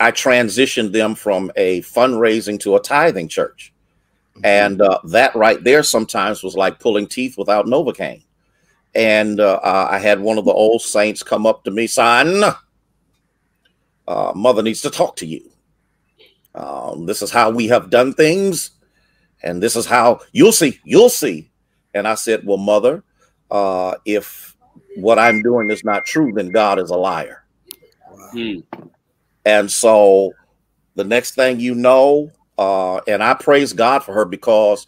I transitioned them from a fundraising to a tithing church. Mm-hmm. And uh, that right there sometimes was like pulling teeth without Novocaine. And uh, I had one of the old saints come up to me, son, uh, mother needs to talk to you. Um, this is how we have done things. And this is how you'll see, you'll see. And I said, Well, mother, uh, if what I'm doing is not true, then God is a liar. Hmm. And so the next thing you know, uh, and I praise God for her because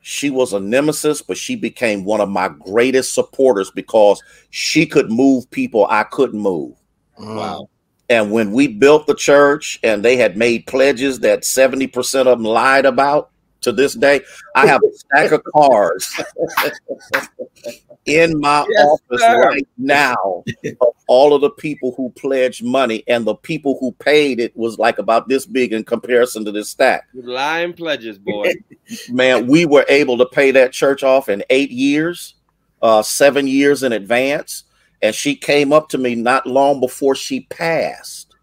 she was a nemesis, but she became one of my greatest supporters because she could move people I couldn't move. Hmm. Wow. And when we built the church and they had made pledges that 70% of them lied about, to this day. I have a stack of cards in my yes, office sir. right now of all of the people who pledged money, and the people who paid it was like about this big in comparison to this stack. Lying pledges, boy. Man, we were able to pay that church off in eight years, uh, seven years in advance. And she came up to me not long before she passed.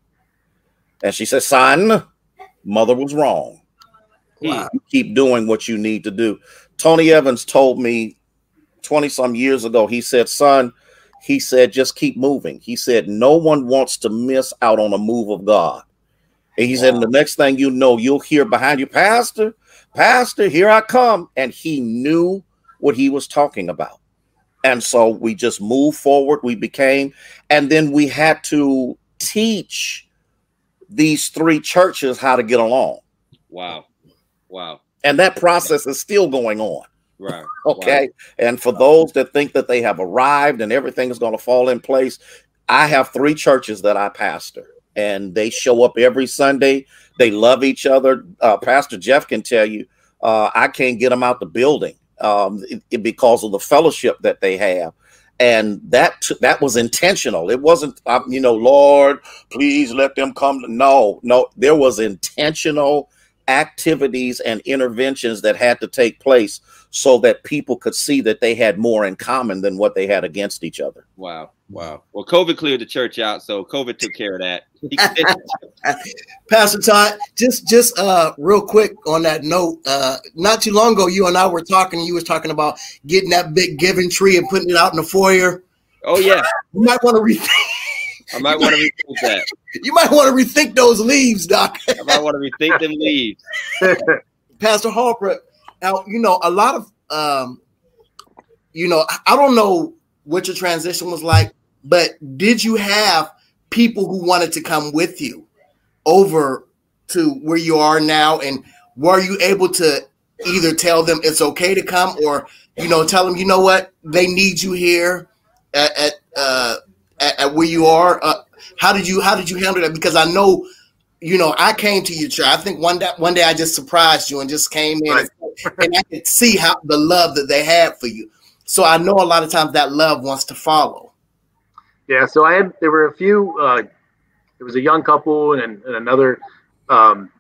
And she said, Son, mother was wrong. Wow. Hmm. You keep doing what you need to do. Tony Evans told me 20 some years ago, he said, Son, he said, just keep moving. He said, No one wants to miss out on a move of God. And he wow. said, and the next thing you know, you'll hear behind you, Pastor, Pastor, here I come. And he knew what he was talking about. And so we just moved forward. We became, and then we had to teach these three churches how to get along. Wow. Wow. And that process is still going on. Right. Okay. Wow. And for those that think that they have arrived and everything is going to fall in place, I have three churches that I pastor, and they show up every Sunday. They love each other. Uh, pastor Jeff can tell you, uh, I can't get them out the building um, it, it, because of the fellowship that they have and that that was intentional it wasn't uh, you know lord please let them come no no there was intentional activities and interventions that had to take place so that people could see that they had more in common than what they had against each other. Wow. Wow. Well covid cleared the church out so covid took care of that. Pastor todd just just uh real quick on that note uh not too long ago you and i were talking you was talking about getting that big giving tree and putting it out in the foyer. Oh yeah. You might want to rethink I might want to rethink that. You might want to rethink those leaves, Doc. I might want to rethink them leaves. Pastor Harper, now you know a lot of um, you know, I don't know what your transition was like, but did you have people who wanted to come with you over to where you are now? And were you able to either tell them it's okay to come or, you know, tell them, you know what, they need you here at, at uh, at, at where you are? Uh, how did you how did you handle that? Because I know, you know, I came to your church. I think one day one day I just surprised you and just came in right. and, and I could see how the love that they had for you. So I know a lot of times that love wants to follow. Yeah. So I had there were a few. Uh, there was a young couple and, and another um,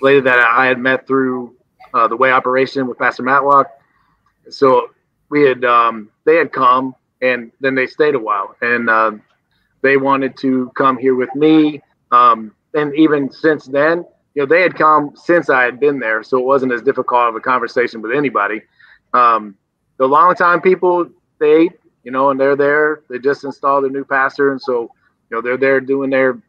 lady that I had met through uh, the way operation with Pastor Matlock. So we had um, they had come and then they stayed a while. And uh, they wanted to come here with me um, and even since then you know they had come since i had been there so it wasn't as difficult of a conversation with anybody. Um, the long time people they you know and they're there. They just installed a new pastor and so you know they're there doing their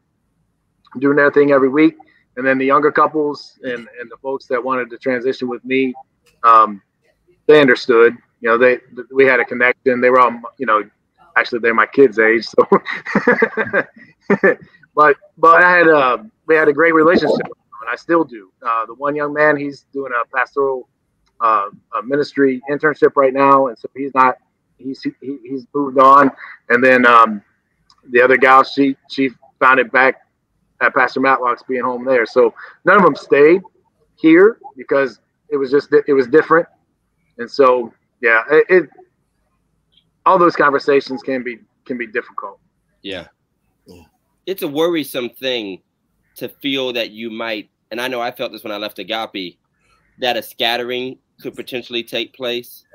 doing their thing every week. And then the younger couples and and the folks that wanted to transition with me um, they understood you know, they we had a connection. They were all, you know, actually they're my kids' age, so. but but I had a we had a great relationship, and I still do. Uh, the one young man, he's doing a pastoral uh, a ministry internship right now, and so he's not he's he, he's moved on. And then um, the other gal, she she found it back at Pastor Matlock's being home there. So none of them stayed here because it was just it was different, and so yeah, it, it, all those conversations can be can be difficult. Yeah. yeah. It's a worrisome thing to feel that you might, and I know I felt this when I left Agape, that a scattering could potentially take place,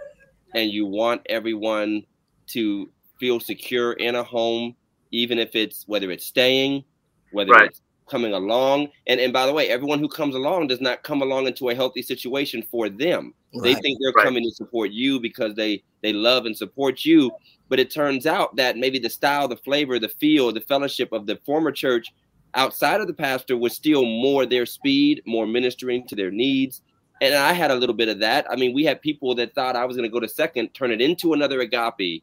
and you want everyone to feel secure in a home, even if it's whether it's staying, whether right. it's coming along. And and by the way, everyone who comes along does not come along into a healthy situation for them. Right. They think they're right. coming to support you because they they love and support you. But it turns out that maybe the style, the flavor, the feel, the fellowship of the former church outside of the pastor was still more their speed, more ministering to their needs. And I had a little bit of that. I mean, we had people that thought I was going to go to second, turn it into another agape,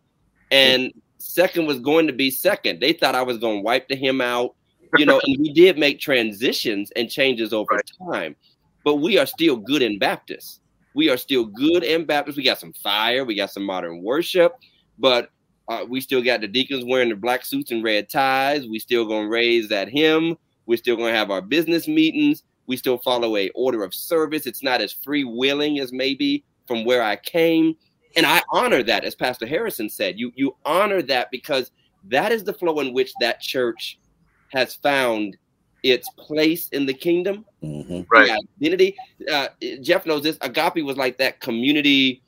and second was going to be second. They thought I was going to wipe the hymn out you know, and we did make transitions and changes over right. time, but we are still good in Baptist. We are still good in Baptist. We got some fire, we got some modern worship, but uh, we still got the deacons wearing the black suits and red ties. We still gonna raise that hymn. We're still gonna have our business meetings. We still follow a order of service. It's not as free willing as maybe from where I came, and I honor that, as Pastor Harrison said. You you honor that because that is the flow in which that church has found its place in the kingdom, mm-hmm. right? identity. Uh, Jeff knows this. Agape was like that community,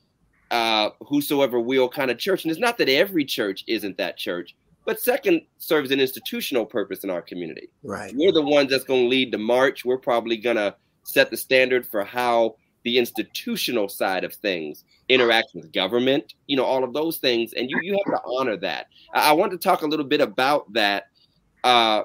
uh, whosoever will kind of church, and it's not that every church isn't that church, but second serves an institutional purpose in our community. Right. We're the ones that's going to lead the march. We're probably going to set the standard for how the institutional side of things interacts with government. You know, all of those things, and you you have to honor that. I, I want to talk a little bit about that. Uh,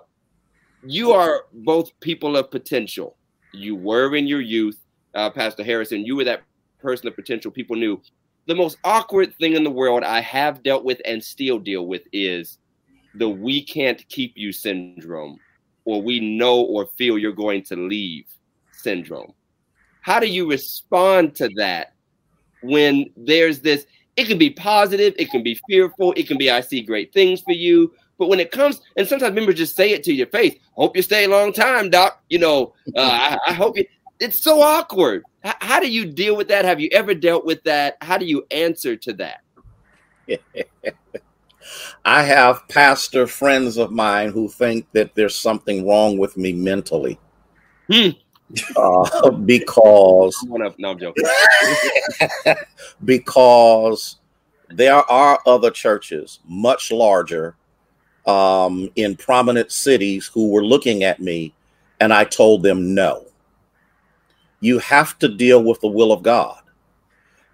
you are both people of potential. You were in your youth, uh, Pastor Harrison. You were that person of potential people knew. The most awkward thing in the world I have dealt with and still deal with is the we can't keep you syndrome or we know or feel you're going to leave syndrome. How do you respond to that when there's this? It can be positive, it can be fearful, it can be I see great things for you. But when it comes, and sometimes members just say it to your face, hope you stay a long time, doc. You know, uh, I, I, hope you. It's so awkward. H- how do you deal with that? Have you ever dealt with that? How do you answer to that? I have pastor friends of mine who think that there's something wrong with me mentally. Hmm. Uh, because no, I'm joking. because there are other churches much larger um, in prominent cities who were looking at me, and I told them no. You have to deal with the will of God.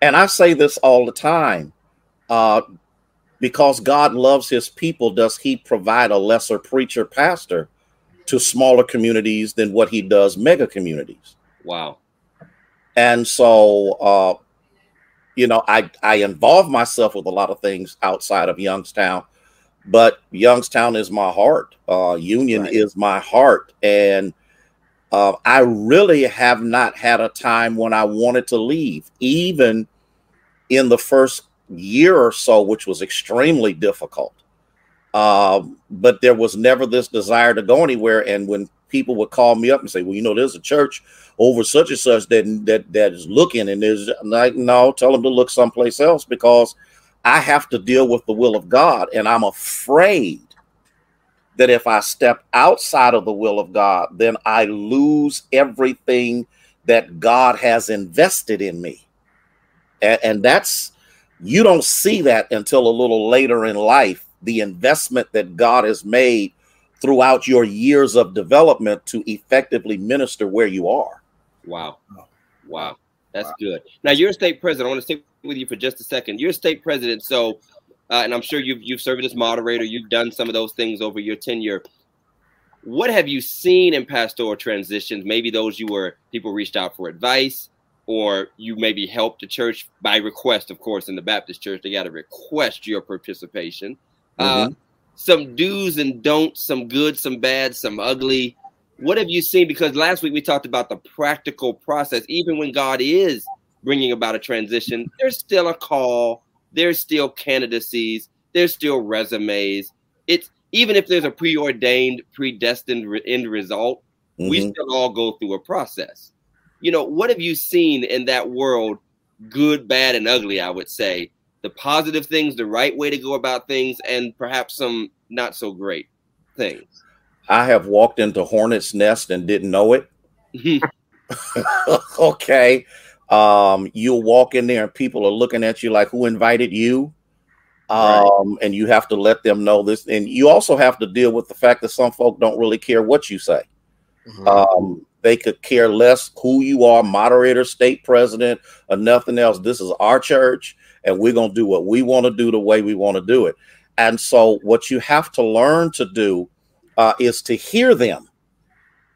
And I say this all the time. Uh, because God loves his people, does he provide a lesser preacher pastor to smaller communities than what he does mega communities? Wow. And so, uh, you know, I, I involve myself with a lot of things outside of Youngstown, but Youngstown is my heart. Uh, Union right. is my heart. And uh, I really have not had a time when I wanted to leave, even in the first year or so, which was extremely difficult. Um, but there was never this desire to go anywhere. And when people would call me up and say, "Well, you know, there's a church over such and such that that that is looking," and there's like, no, tell them to look someplace else because I have to deal with the will of God, and I'm afraid that if I step outside of the will of God, then I lose everything that God has invested in me, and, and that's you don't see that until a little later in life, the investment that God has made throughout your years of development to effectively minister where you are. Wow. Wow. That's wow. good. Now you're a state president. I want to stay with you for just a second. You're a state president, so uh, and I'm sure you've you've served as moderator. You've done some of those things over your tenure. What have you seen in pastoral transitions? Maybe those you were people reached out for advice or you maybe helped the church by request, of course, in the Baptist church, they got to request your participation. Uh, mm-hmm. Uh, some do's and don'ts, some good, some bad, some ugly. What have you seen? Because last week we talked about the practical process. Even when God is bringing about a transition, there's still a call, there's still candidacies, there's still resumes. It's even if there's a preordained, predestined end result, mm-hmm. we still all go through a process you know, what have you seen in that world, good, bad, and ugly? I would say the positive things, the right way to go about things, and perhaps some not so great things. I have walked into Hornet's Nest and didn't know it. okay. Um, you'll walk in there and people are looking at you like, who invited you? Um, right. and you have to let them know this. And you also have to deal with the fact that some folk don't really care what you say. Mm-hmm. Um, they could care less who you are, moderator, state president, or nothing else. This is our church, and we're going to do what we want to do the way we want to do it. And so, what you have to learn to do uh, is to hear them,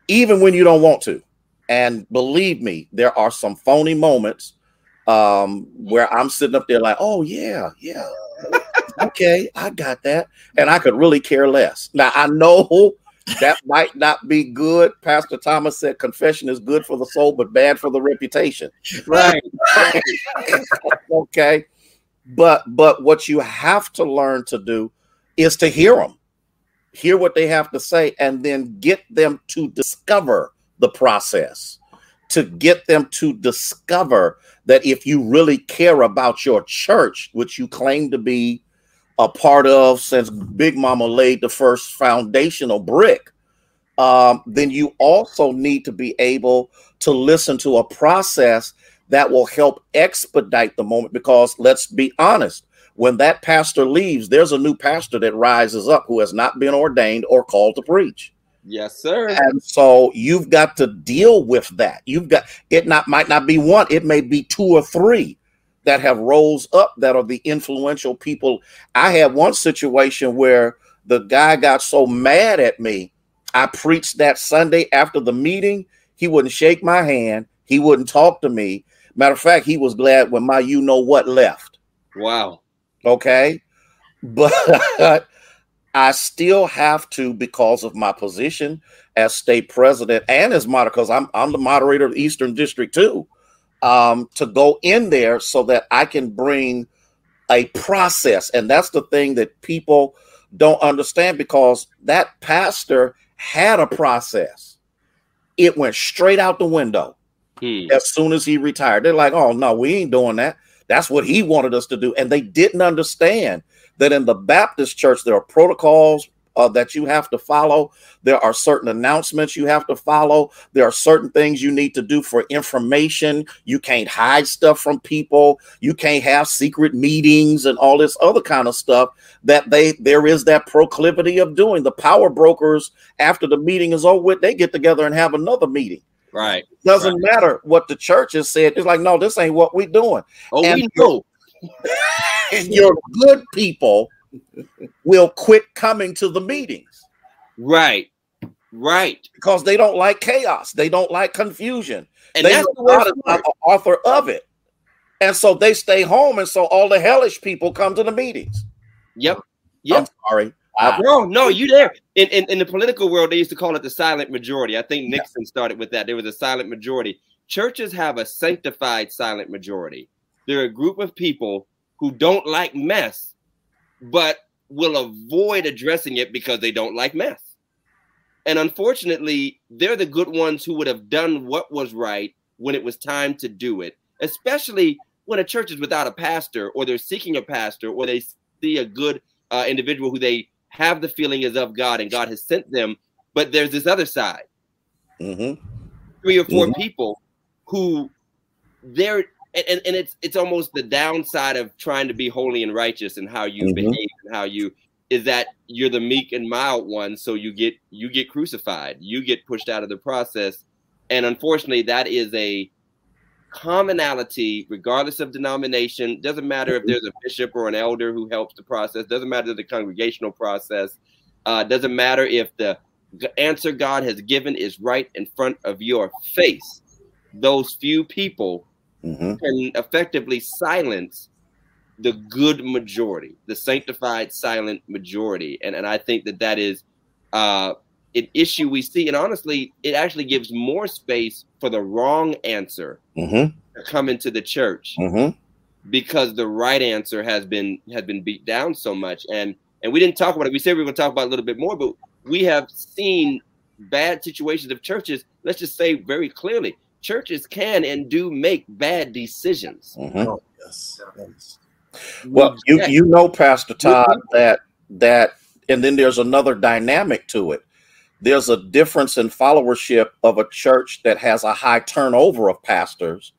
even when you don't want to. And believe me, there are some phony moments um, where I'm sitting up there like, oh, yeah, yeah. okay, I got that. And I could really care less. Now, I know that might not be good. Pastor Thomas said confession is good for the soul, but bad for the reputation. Right. okay. But but what you have to learn to do is to hear them, hear what they have to say, and then get them to discover the process. To get them to discover that if you really care about your church, which you claim to be a part of since Big Mama laid the first foundational brick, um, then you also need to be able to listen to a process that will help expedite the moment. Because let's be honest, when that pastor leaves, there's a new pastor that rises up who has not been ordained or called to preach. Yes, sir. And so you've got to deal with that. You've got it not might not be one, it may be two or three that have rose up that are the influential people. I had one situation where the guy got so mad at me. I preached that Sunday after the meeting. He wouldn't shake my hand. He wouldn't talk to me. Matter of fact, he was glad when my you know what left. Wow. Okay. But I still have to, because of my position as state president and as moderator, because I'm I'm the moderator of Eastern District too, um, to go in there so that I can bring a process. And that's the thing that people don't understand because that pastor had a process. It went straight out the window hmm. as soon as he retired. They're like, oh, no, we ain't doing that. That's what he wanted us to do. And they didn't understand that in the Baptist church, there are protocols, uh, that you have to follow. There are certain announcements you have to follow. There are certain things you need to do for information. You can't hide stuff from people. You can't have secret meetings and all this other kind of stuff that they there is that proclivity of doing. The power brokers, after the meeting is over they get together and have another meeting. Right. Doesn't right. matter what the church has said. It's like, no, this ain't what we're doing. Oh, and we know. and your good people will quit coming to the meetings. Right. Right. Because they don't like chaos. They don't like confusion. And they that's the the author of it. And so they stay home. And so all the hellish people come to the meetings. Yep. Yep. I'm sorry. Wow. No, no, you there. In, in in the political world, they used to call it the silent majority. I think Nixon yeah. started with that. There was a silent majority. Churches have a sanctified silent majority. They're a group of people who don't like mess, but will avoid addressing it because they don't like mess. And unfortunately, they're the good ones who would have done what was right when it was time to do it, especially when a church is without a pastor or they're seeking a pastor or they see a good uh, individual who they have the feeling is of God and God has sent them. But there's this other side mm-hmm. three or 4 mm-hmm. people who they're and, and it's it's almost the downside of trying to be holy and righteous and how you mm-hmm. behave and how you is that you're the meek and mild one so you get you get crucified you get pushed out of the process and unfortunately that is a commonality regardless of denomination doesn't matter if mm-hmm. there's a bishop or an elder who helps the process doesn't matter the congregational process uh, doesn't matter if the answer god has given is right in front of your face those few people mm-hmm. can effectively silence the good majority, the sanctified silent majority. And, and I think that that is uh, an issue we see. And honestly, it actually gives more space for the wrong answer mm-hmm. to come into the church mm-hmm. because the right answer has been has been beat down so much. And and we didn't talk about it. We said we were going to talk about it a little bit more, but we have seen bad situations of churches. Let's just say very clearly, churches can and do make bad decisions. Mm-hmm. Oh, yes. yes. Well, you you know, Pastor Todd, that that and then there's another dynamic to it. There's a difference in followership of a church that has a high turnover of pastors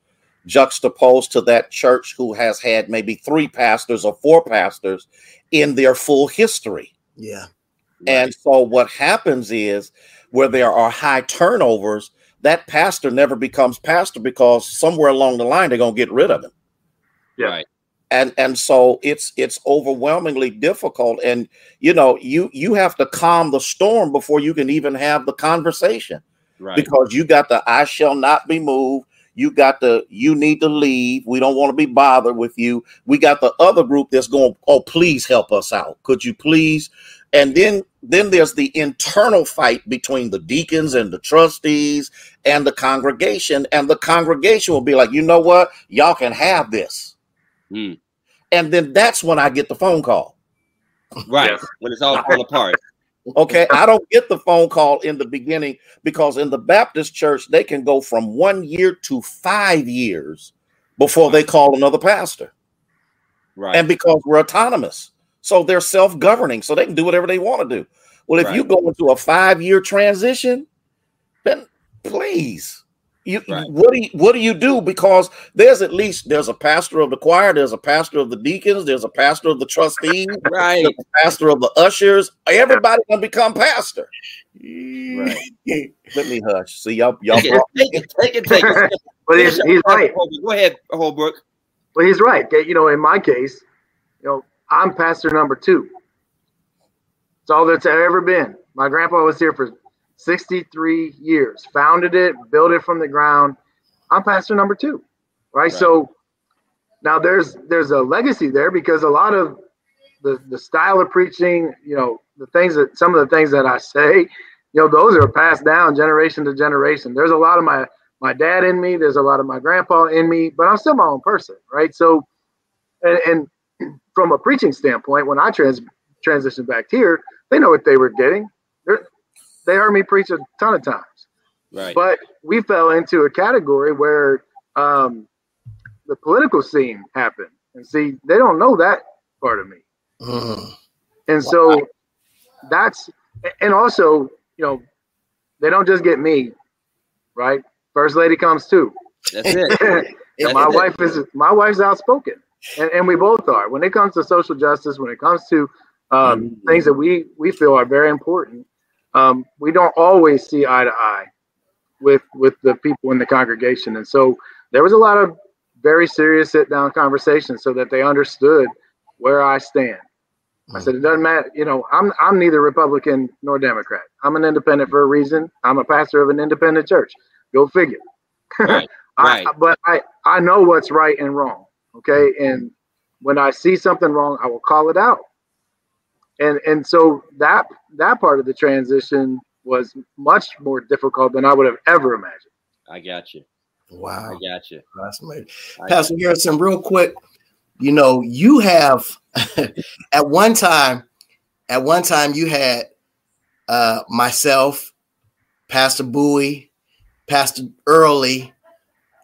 juxtaposed to that church who has had maybe three pastors or four pastors in their full history. Yeah. And so what happens is where there are high turnovers, that pastor never becomes pastor because somewhere along the line they're gonna get rid of him. Yeah. Right. And and so it's it's overwhelmingly difficult. And you know, you you have to calm the storm before you can even have the conversation. Right. Because you got the I shall not be moved. You got the you need to leave. We don't want to be bothered with you. We got the other group that's going, oh, please help us out. Could you please? And then then there's the internal fight between the deacons and the trustees and the congregation. And the congregation will be like, you know what? Y'all can have this. Mm. And then that's when I get the phone call. Right. Yeah. When it's all falling apart. Okay. I don't get the phone call in the beginning because in the Baptist church, they can go from one year to five years before they call another pastor. Right. And because we're autonomous. So they're self-governing, so they can do whatever they want to do. Well, if right. you go into a five-year transition, then please, you right. what do you what do you do? Because there's at least there's a pastor of the choir, there's a pastor of the deacons, there's a pastor of the trustees, right? pastor of the ushers. Everybody gonna become pastor. Right. Let me hush. See y'all. Y'all. Take it. Take it. Take it. Take it. well, he's, he's right. Go ahead, Holbrook. Well, he's right. You know, in my case, you know, I'm pastor number two. It's all that's ever been. My grandpa was here for 63 years, founded it, built it from the ground. I'm pastor number two, right? right? So now there's there's a legacy there because a lot of the the style of preaching, you know, the things that some of the things that I say, you know, those are passed down generation to generation. There's a lot of my my dad in me. There's a lot of my grandpa in me, but I'm still my own person, right? So, and, and from a preaching standpoint, when I trans transitioned back here, they know what they were getting. They're, they heard me preach a ton of times. Right. But we fell into a category where um, the political scene happened. And see, they don't know that part of me. Mm. And so that's, and also, you know, they don't just get me, right? First lady comes too. That's it. My wife is my wife's outspoken, and, and we both are. When it comes to social justice, when it comes to um, mm-hmm. things that we we feel are very important, um, we don't always see eye to eye with with the people in the congregation, and so there was a lot of very serious sit down conversations so that they understood where I stand. I said it doesn't matter. You know, I'm I'm neither Republican nor Democrat. I'm an independent for a reason. I'm a pastor of an independent church. Go figure. Right. right. I, but I I know what's right and wrong. Okay, and when I see something wrong, I will call it out. And and so that that part of the transition was much more difficult than I would have ever imagined. I got you. Wow. I got you. That's amazing. Pastor Harrison, real quick, you know, you have at one time, at one time you had uh myself, Pastor Bowie, Pastor Early,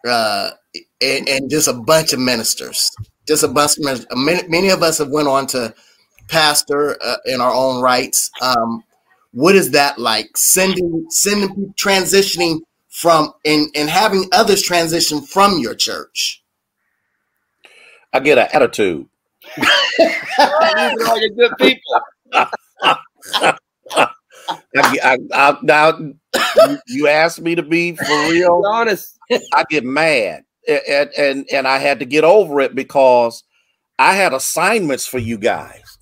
uh, and, and, just a bunch of ministers. Just a bunch of ministers. Many, many of us have went on to pastor uh, in our own rights. Um, what is that like? Sending, sending, transitioning from, and, and having others transition from your church. I get an attitude. all your good people. I, I, I, now you, you asked me to be for real. honest. I get mad, and, and and I had to get over it because I had assignments for you guys.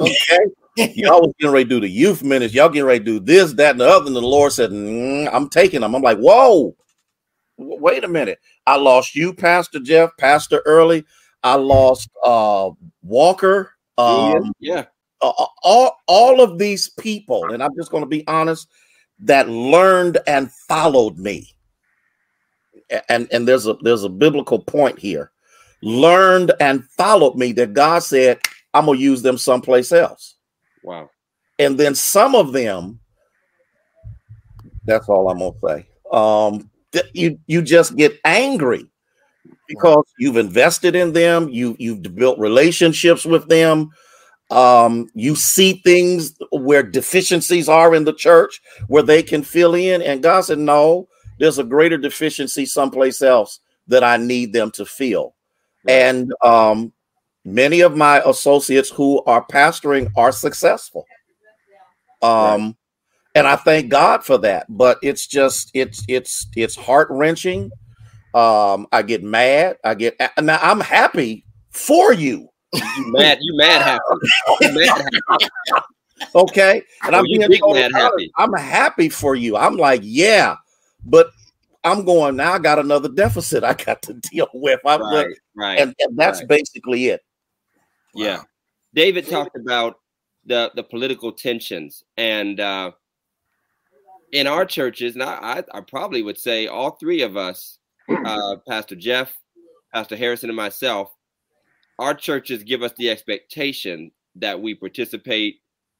okay. Y'all was getting ready to do the youth ministry. Y'all getting ready to do this, that, and the other. And the Lord said, mm, I'm taking them. I'm like, whoa, wait a minute. I lost you, Pastor Jeff, Pastor Early. I lost uh Walker. Um, yeah uh, all all of these people, and I'm just going to be honest, that learned and followed me. And and there's a there's a biblical point here. Learned and followed me that God said, I'm gonna use them someplace else. Wow. And then some of them, that's all I'm gonna say. Um, you you just get angry because you've invested in them, you you've built relationships with them, um, you see things where deficiencies are in the church where they can fill in. And God said, No, there's a greater deficiency someplace else that I need them to fill. And um, many of my associates who are pastoring are successful. Um, right. and I thank God for that. But it's just it's it's it's heart wrenching. Um, I get mad. I get now I'm happy for you you mad? You mad happy? You mad happy. okay, and oh, I'm being mad happy. I'm happy for you. I'm like, yeah, but I'm going now. I got another deficit I got to deal with. I'm right, like, right, and, and that's right. basically it. Yeah, wow. David talked about the the political tensions and. uh in our churches, and I, I, probably would say all three of us, uh, Pastor Jeff, Pastor Harrison, and myself, our churches give us the expectation that we participate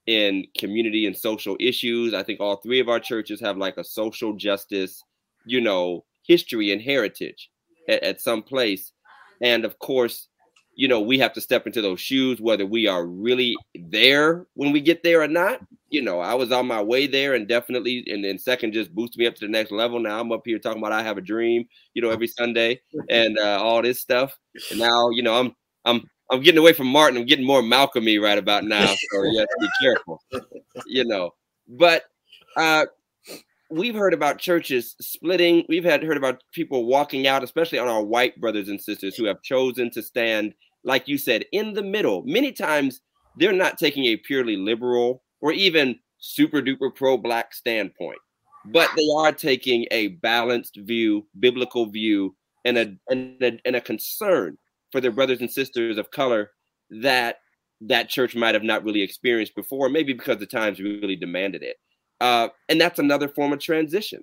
in community and social issues. I think all three of our churches have like a social justice, you know, history and heritage at, at some place. And of course, you know, we have to step into those shoes, whether we are really there when we get there or not. You know, I was on my way there and definitely, and then second just boosted me up to the next level. Now I'm up here talking about I have a dream, you know, every Sunday and uh, all this stuff. And now, you know, I'm I'm I'm getting away from Martin. I'm getting more Malcolmy right about now. So you have to be careful, you know. But uh, we've heard about churches splitting. We've had heard about people walking out, especially on our white brothers and sisters who have chosen to stand, like you said, in the middle. Many times they're not taking a purely liberal or even super duper pro black standpoint, but they are taking a balanced view, biblical view, and a and a, and a concern for their brothers and sisters of color that that church might have not really experienced before, maybe because the times really demanded it. Uh, and that's another form of transition.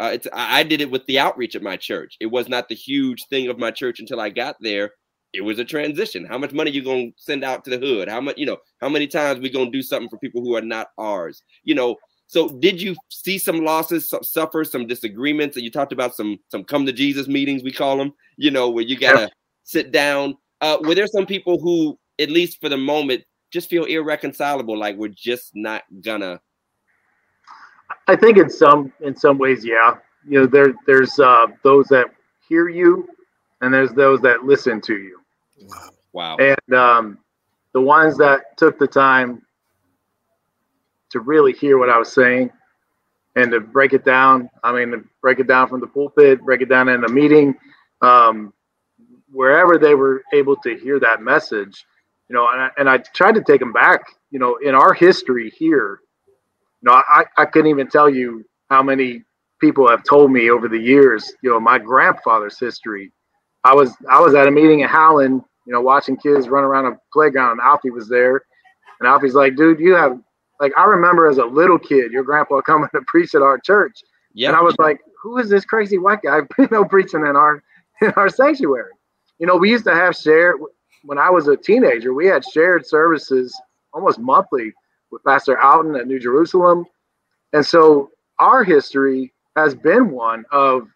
Uh, it's I did it with the outreach at my church. It was not the huge thing of my church until I got there. It was a transition. How much money you gonna send out to the hood? How much you know? How many times we gonna do something for people who are not ours? You know. So did you see some losses, some, suffer some disagreements? And you talked about some some come to Jesus meetings, we call them. You know, where you gotta sit down. Uh, were there some people who, at least for the moment, just feel irreconcilable? Like we're just not gonna I think in some in some ways, yeah. You know, there there's uh, those that hear you, and there's those that listen to you. Wow. And um, the ones that took the time to really hear what I was saying and to break it down. I mean, to break it down from the pulpit, break it down in a meeting, um, wherever they were able to hear that message. You know, and I, and I tried to take them back. You know, in our history here, know, I, I couldn't even tell you how many people have told me over the years, you know, my grandfather's history. I was I was at a meeting in Howland, you know, watching kids run around a playground and Alfie was there. And Alfie's like, dude, you have like I remember as a little kid, your grandpa coming to preach at our church. Yeah. And I was like, who is this crazy white guy, you know, preaching in our in our sanctuary? You know, we used to have shared when I was a teenager, we had shared services almost monthly with Pastor Alton at New Jerusalem. And so our history has been one of,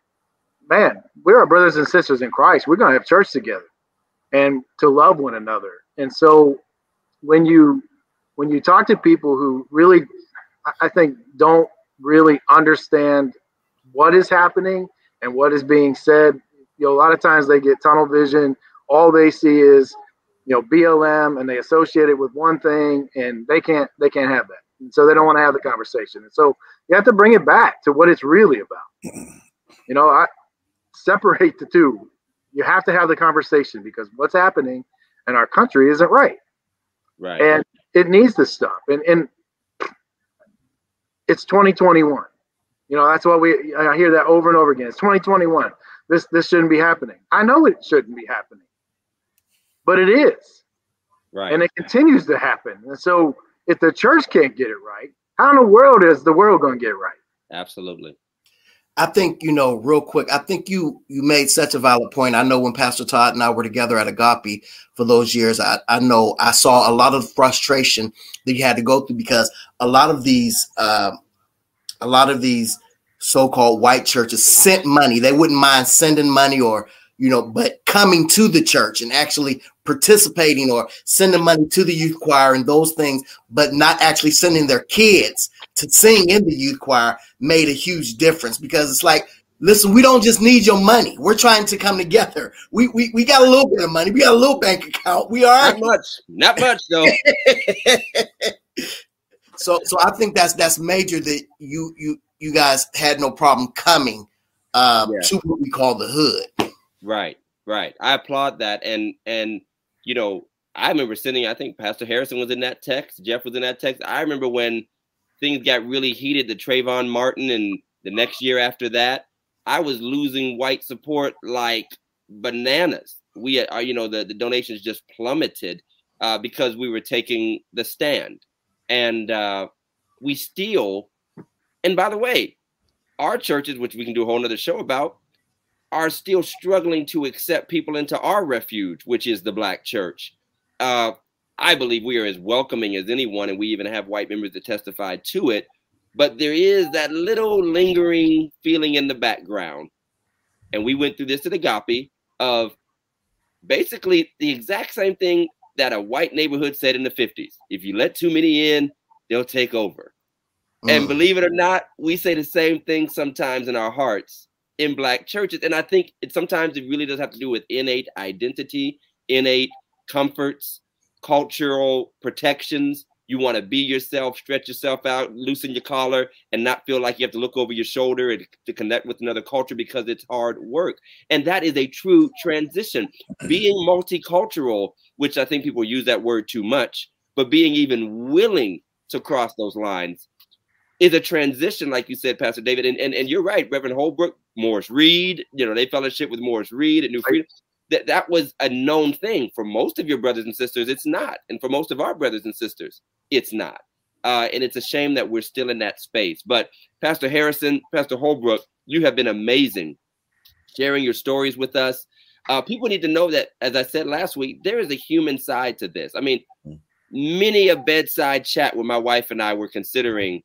man, we're brothers and sisters in Christ. We're going to have church together and to love one another. And so when you when you talk to people who really I think don't really understand what is happening and what is being said, you know, a lot of times they get tunnel vision. All they see is you know BLM and they associate it with one thing and they can't they can't have that. And so they don't want to have the conversation. And so you have to bring it back to what it's really about. You know, I separate the two. You have to have the conversation because what's happening in our country isn't right. Right. And it needs to stop. And and it's 2021. You know, that's why we I hear that over and over again. It's 2021. This this shouldn't be happening. I know it shouldn't be happening but it is. Right. And it continues to happen. And so if the church can't get it right, how in the world is the world going to get it right? Absolutely. I think you know, real quick. I think you you made such a valid point. I know when Pastor Todd and I were together at Agape for those years, I, I know I saw a lot of frustration that you had to go through because a lot of these, uh, a lot of these so-called white churches sent money. They wouldn't mind sending money or you know, but coming to the church and actually participating or sending money to the youth choir and those things, but not actually sending their kids to sing in the youth choir made a huge difference because it's like, listen, we don't just need your money. We're trying to come together. We we, we got a little bit of money. We got a little bank account. We are not much, not much though. so so I think that's that's major that you you you guys had no problem coming um, yeah. to what we call the hood. Right, right. I applaud that. And and you know, I remember sending, I think Pastor Harrison was in that text, Jeff was in that text. I remember when things got really heated, the Trayvon Martin and the next year after that, I was losing white support like bananas. We are, uh, you know, the, the donations just plummeted uh, because we were taking the stand. And uh, we still, and by the way, our churches, which we can do a whole nother show about, are still struggling to accept people into our refuge, which is the black church. Uh, I believe we are as welcoming as anyone, and we even have white members that testify to it. But there is that little lingering feeling in the background. And we went through this at Agape of basically the exact same thing that a white neighborhood said in the 50s. If you let too many in, they'll take over. Mm. And believe it or not, we say the same thing sometimes in our hearts in black churches. And I think it sometimes it really does have to do with innate identity, innate comforts, cultural protections. You want to be yourself, stretch yourself out, loosen your collar, and not feel like you have to look over your shoulder and to connect with another culture because it's hard work. And that is a true transition. Being multicultural, which I think people use that word too much, but being even willing to cross those lines is a transition, like you said, Pastor David. And, and, and you're right, Reverend Holbrook, Morris Reed, you know, they fellowship with Morris Reed at New Freedom. that that was a known thing for most of your brothers and sisters. It's not, and for most of our brothers and sisters, it's not. Uh, and it's a shame that we're still in that space. But Pastor Harrison, Pastor Holbrook, you have been amazing sharing your stories with us. Uh, people need to know that, as I said last week, there is a human side to this. I mean, many a bedside chat with my wife and I were considering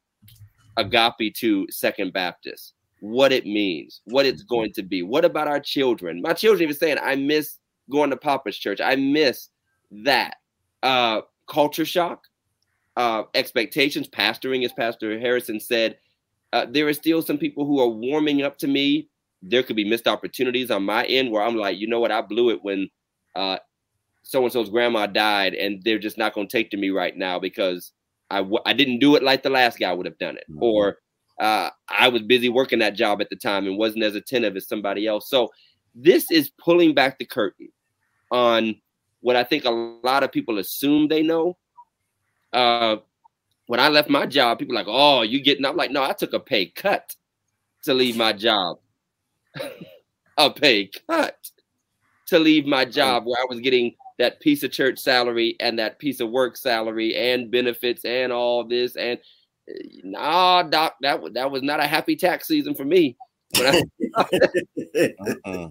agape to Second Baptist, what it means, what it's going to be. What about our children? My children even saying, I miss going to Papa's church. I miss that. Uh, culture shock, uh, expectations, pastoring, as Pastor Harrison said. Uh, there are still some people who are warming up to me. There could be missed opportunities on my end where I'm like, you know what, I blew it when uh, so and so's grandma died, and they're just not going to take to me right now because I w- I didn't do it like the last guy would have done it, mm-hmm. or uh, I was busy working that job at the time and wasn't as attentive as somebody else. So this is pulling back the curtain on what I think a lot of people assume they know. Uh, when I left my job, people like, "Oh, you getting?" I'm like, "No, I took a pay cut to leave my job. a pay cut to leave my job where I was getting that piece of church salary and that piece of work salary and benefits and all this and eh, nah doc that was that was not a happy tax season for me. I, uh-uh.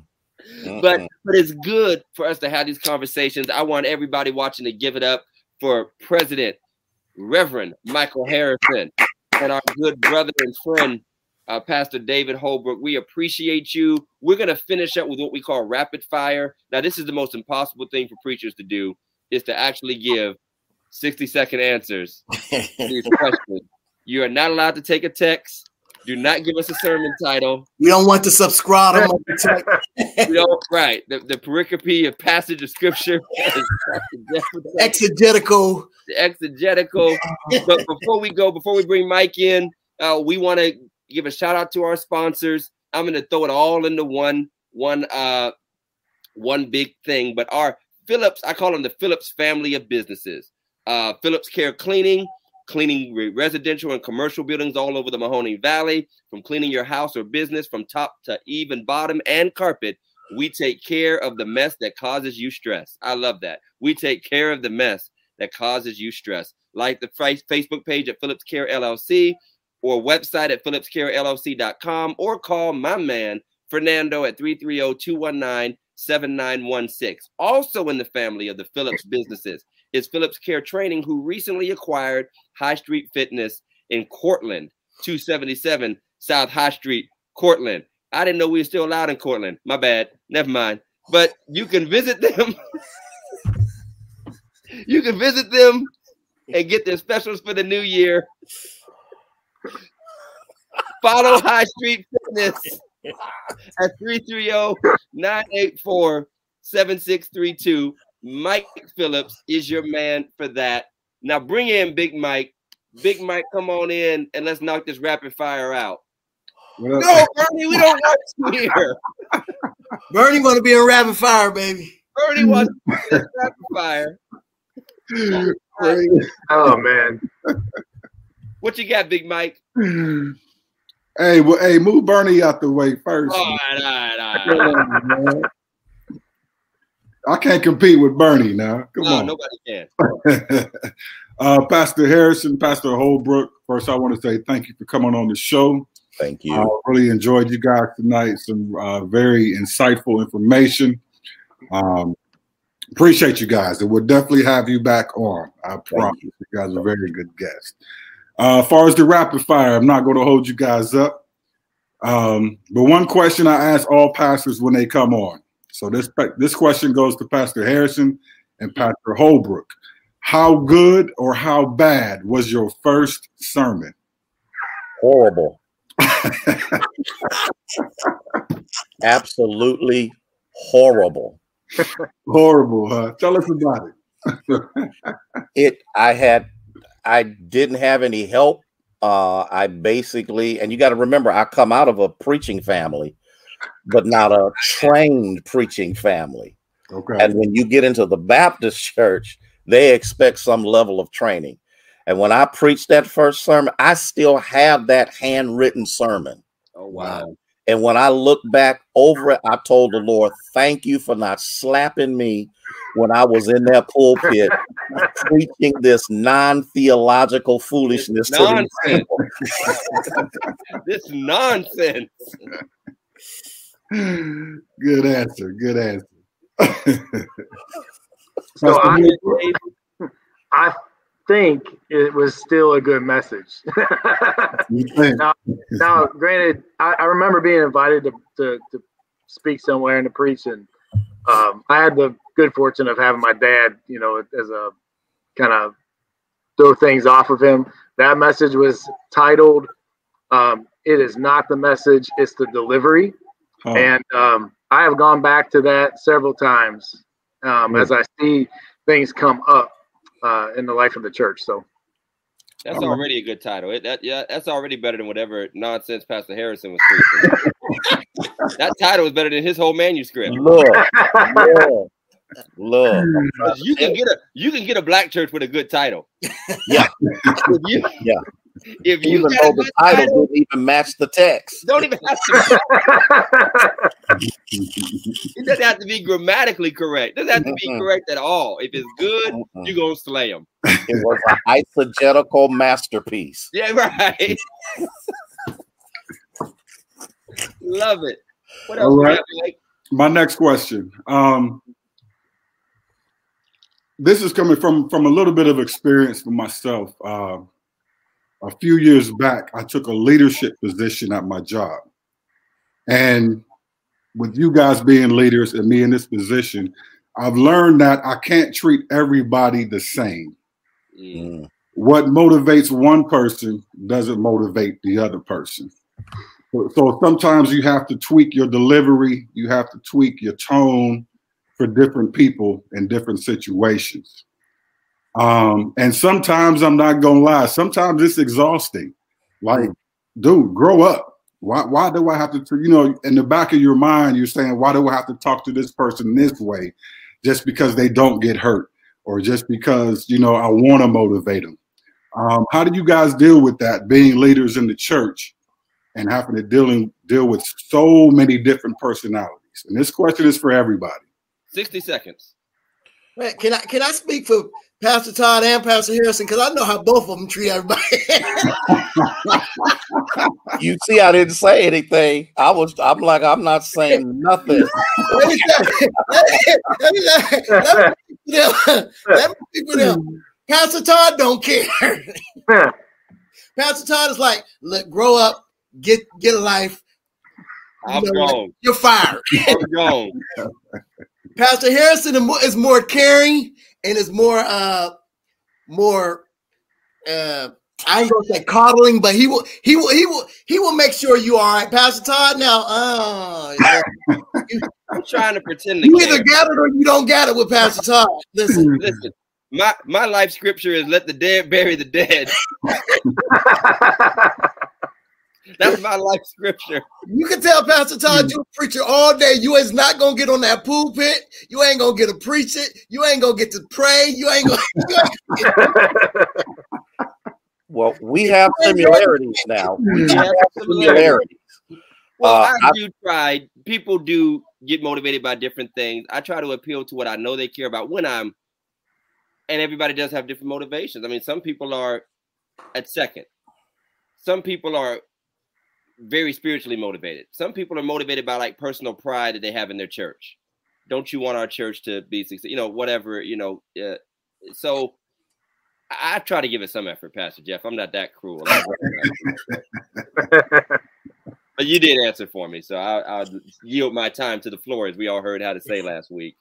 but but it's good for us to have these conversations. I want everybody watching to give it up for president reverend michael harrison and our good brother and friend uh, Pastor David Holbrook. We appreciate you. We're going to finish up with what we call rapid fire. Now, this is the most impossible thing for preachers to do is to actually give 60 second answers to these questions. You are not allowed to take a text. Do not give us a sermon title. We don't want to subscribe. we don't, right. The, the pericope of passage of scripture. exegetical. Exegetical. but before we go, before we bring Mike in, uh, we want to give a shout out to our sponsors. I'm going to throw it all into one one uh one big thing, but our Phillips, I call them the Phillips family of businesses. Uh, Phillips Care Cleaning, cleaning residential and commercial buildings all over the Mahoning Valley, from cleaning your house or business from top to even bottom and carpet. We take care of the mess that causes you stress. I love that. We take care of the mess that causes you stress. Like the Facebook page at Phillips Care LLC, or website at phillipscarellc.com or call my man Fernando at 330-219-7916. Also in the family of the Phillips businesses is Phillips Care Training, who recently acquired High Street Fitness in Cortland, 277 South High Street, Cortland. I didn't know we were still allowed in Cortland. My bad. Never mind. But you can visit them. you can visit them and get their specials for the new year Follow High Street Fitness at 330-984-7632. Mike Phillips is your man for that. Now bring in Big Mike. Big Mike, come on in and let's knock this rapid fire out. No, Bernie, we don't want you here. Bernie want to be in rapid fire, baby. Bernie wants to be in rapid fire. Oh man. What you got, Big Mike? Hey, well, hey, move Bernie out the way first. All right, all right, all right. I can't compete with Bernie now. Come no, on. Nobody can. uh, Pastor Harrison, Pastor Holbrook, first I want to say thank you for coming on the show. Thank you. I uh, really enjoyed you guys tonight. Some uh, very insightful information. Um, appreciate you guys. And we'll definitely have you back on. I promise. You. you guys are very good guests. Uh, as far as the rapid fire, I'm not going to hold you guys up. Um, but one question I ask all pastors when they come on. So this this question goes to Pastor Harrison and Pastor Holbrook. How good or how bad was your first sermon? Horrible. Absolutely horrible. horrible, huh? Tell us about it. it I had I didn't have any help. Uh, I basically, and you got to remember, I come out of a preaching family, but not a trained preaching family. Okay. And when you get into the Baptist church, they expect some level of training. And when I preached that first sermon, I still have that handwritten sermon. Oh wow! And when I look back over it, I told the Lord, thank you for not slapping me when I was in that pulpit preaching this non-theological foolishness This to these nonsense. people. this nonsense. Good answer. Good answer. So I- I think it was still a good message. now, now, granted, I, I remember being invited to, to, to speak somewhere and to preach, and um, I had the good fortune of having my dad, you know, as a kind of throw things off of him. That message was titled um, "It is not the message; it's the delivery." Oh, and um, I have gone back to that several times um, as I see things come up uh, in the life of the church. So That's All right. already a good title. It, that yeah, that's already better than whatever nonsense Pastor Harrison was preaching. that title is better than his whole manuscript. Look, look, look. 'Cause You can get a you can get a black church with a good title. Yeah. You, Yeah. If you Even though the title title, didn't even match the text. don't even have to. It doesn't have to be grammatically correct. It doesn't have to be correct at all. If it's good, Mm-mm. you gonna slay them. It was an eisegetical masterpiece. Yeah, right. Love it. What else? All we right. got, Mike? My next question. Um, this is coming from from a little bit of experience for myself. Uh, a few years back, I took a leadership position at my job, and with you guys being leaders and me in this position, I've learned that I can't treat everybody the same. Mm. What motivates one person doesn't motivate the other person. So, so sometimes you have to tweak your delivery, you have to tweak your tone for different people in different situations. Um, and sometimes I'm not gonna lie, sometimes it's exhausting. Like, dude, grow up. Why, why do I have to, you know, in the back of your mind, you're saying, why do I have to talk to this person this way just because they don't get hurt or just because, you know, I want to motivate them? Um, how do you guys deal with that being leaders in the church and having to dealing deal with so many different personalities? And this question is for everybody. 60 seconds. Man, can I can I speak for Pastor Todd and Pastor Harrison? Because I know how both of them treat everybody. You see, I didn't say anything. I was, I'm like, I'm not saying nothing. let me say- let me let me speak for them. Let me speak for them. Pastor Todd don't care. Pastor Todd is like, look, grow up, get get a life. You I'm know what? gone. You're fired. I'm gone. Pastor Harrison is more caring and is more uh more uh I ain't gonna say coddling, but he will he will he will he will make sure you all right. Pastor Todd, now uh I'm trying to pretend to you care. either got it or you don't got it with Pastor Todd. Listen, Listen, my my life scripture is let the dead bury the dead. That's my life scripture. you can tell Pastor Todd you're a preacher all day. You is not gonna get on that pulpit. You ain't gonna get to preach it. You ain't gonna get to pray. You ain't gonna. You ain't, Well, we have similarities now. We We have have similarities. Well, Uh, I I- do try. People do get motivated by different things. I try to appeal to what I know they care about when I'm, and everybody does have different motivations. I mean, some people are at second. Some people are very spiritually motivated. Some people are motivated by like personal pride that they have in their church. Don't you want our church to be successful? You know, whatever. You know, uh, so I, I try to give it some effort, Pastor Jeff. I'm not that cruel. But you did answer for me, so I'll, I'll yield my time to the floor, as we all heard how to say last week.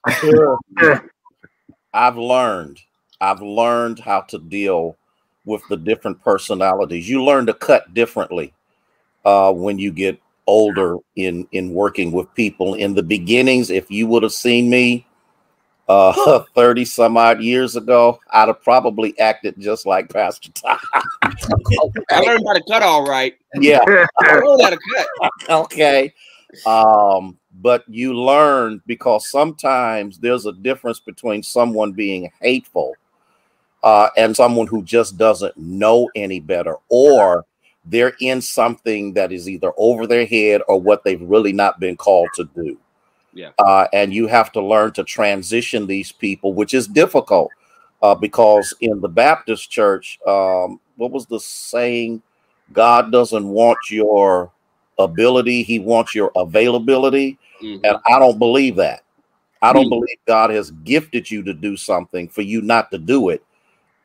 I've learned. I've learned how to deal with the different personalities. You learn to cut differently uh, when you get older in in working with people. In the beginnings, if you would have seen me uh 30 some odd years ago, I'd have probably acted just like Pastor Todd. I learned how to cut all right. yeah, I learned how to cut. okay. Um, but you learn because sometimes there's a difference between someone being hateful uh, and someone who just doesn't know any better, or they're in something that is either over their head or what they've really not been called to do. Yeah. Uh, and you have to learn to transition these people, which is difficult uh, because in the Baptist church, um, what was the saying? God doesn't want your ability, He wants your availability. Mhm. And I don't believe that. I don't Hmm. believe God has gifted you to do something for you not to do it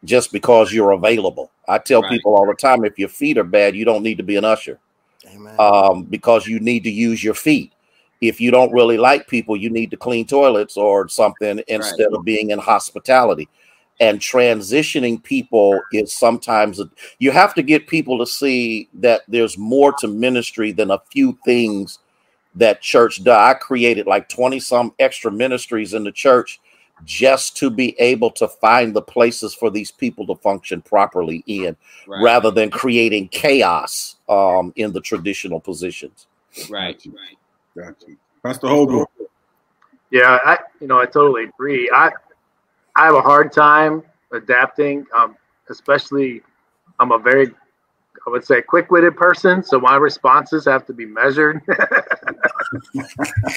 just because you're available. I tell Right. people all the time if your feet are bad, you don't need to be an usher Amen. um, because you need to use your feet. If you don't really like people, you need to clean toilets or something instead of being in hospitality. And transitioning people is sometimes you have to get people to see that there's more to ministry than a few things that church does. I created like 20 some extra ministries in the church just to be able to find the places for these people to function properly in Right. rather than creating chaos um, in the traditional positions. Right. Gotcha. Gotcha. Pastor Holbrook. Yeah, I you know I totally agree. I I have a hard time adapting, um, especially I'm a very I would say quick-witted person, so my responses have to be measured.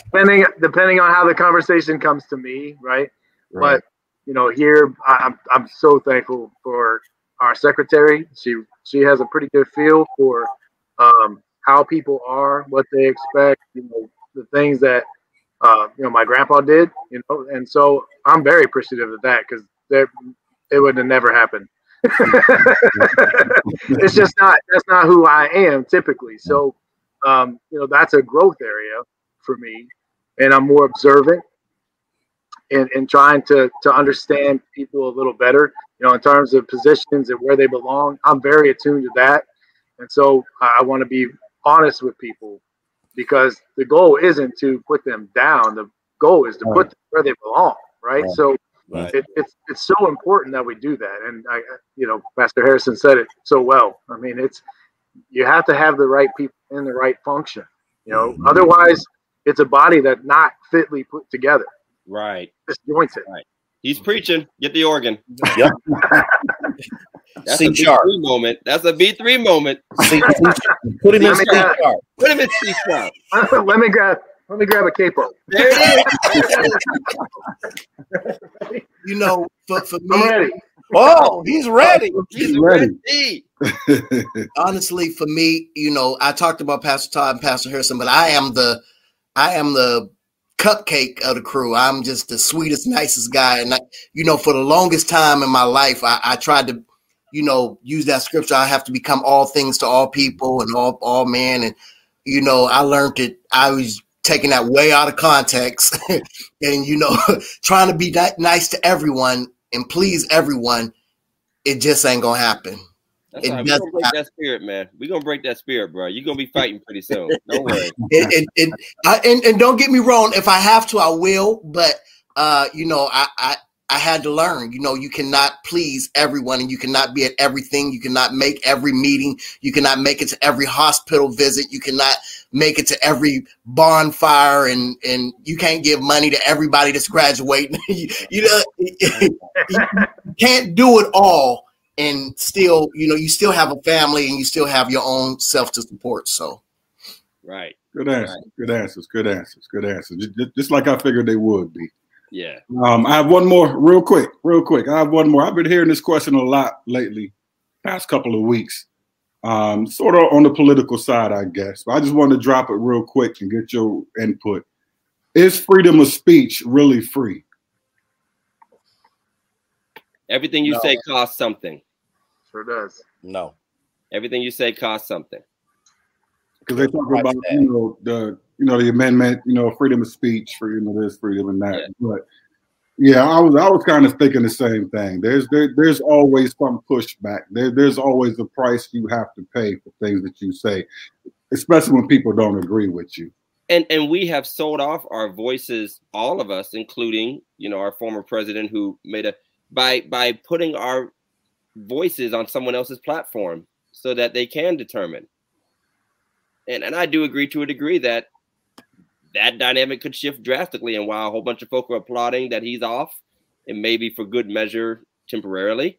depending depending on how the conversation comes to me, right? But you know, here I- I'm I'm so thankful for our secretary. She she has a pretty good feel for um, how people are, what they expect, you know, the things that uh, you know my grandpa did, you know, and so I'm very appreciative of that because there it would have never happened. it's just not that's not who I am typically. So um, you know that's a growth area for me, and I'm more observant and, and trying to to understand people a little better. You know, in terms of positions and where they belong, I'm very attuned to that, and so I, want to be honest with people because the goal isn't to put them down. The goal is to Right. put them where they belong. Right. Right. So Right. it, it's it's so important that we do that. And I, you know, Pastor Harrison said it so well. I mean, it's you have to have the right people in the right function. You know, Mhm. otherwise it's a body that not fitly put together, Right. disjointed. He's preaching. Get the organ. Yep. That's C a B sharp. three moment. That's a B three moment. C- C- Put him in I C mean, sharp. Put him in C sharp. let me grab let me grab a capo. There it is. You know, for, for I'm me, ready. Oh, he's ready. He's Ready. ready. honestly, for me, you know, I talked about Pastor Todd and Pastor Harrison, but I am the, I am the cupcake of the crew. I'm just the sweetest, nicest guy, and I, you know, for the longest time in my life, I, I tried to, you know, use that scripture. I have to become all things to all people and all all men, and you know, I learned it. I was taking that way out of context, and you know, trying to be nice to everyone and please everyone. It just ain't gonna happen. That's It right. We're does gonna break that spirit, man. We're gonna break that spirit, bro. You're gonna be fighting pretty soon. Don't worry. and, and, and, I, and and don't get me wrong. If I have to, I will. But uh, you know, I, I I had to learn. You know, you cannot please everyone, and you cannot be at everything. You cannot make every meeting. You cannot make it to every hospital visit. You cannot make it to every bonfire, and and you can't give money to everybody that's graduating. you, you know, you can't do it all. And still, you know, you still have a family and you still have your own self to support. So, Right. Good answers. Good answers. Good answers. Good answers. Just, just- just like I figured they would be. Yeah. Um, I have one more, real quick, real quick. I have one more. I've been hearing this question a lot lately, past couple of weeks. Um, sort of on the political side, I guess. But I just wanted to drop it real quick and get your input. Is freedom of speech really free? Everything you No. say costs something. Sure does. No. Everything you say costs something. Because they talk about you know the you know the amendment, you know freedom of speech, freedom of this, freedom and that. Yeah. But yeah, I was I was kind of thinking the same thing. There's there, there's always some pushback. There, there's always a price you have to pay for things that you say, especially when people don't agree with you. and and we have sold off our voices all of us including you know our former president who made a by by putting our voices on someone else's platform so that they can determine and and i do agree to a degree that that dynamic could shift drastically and while a whole bunch of folk are applauding that he's off and maybe for good measure temporarily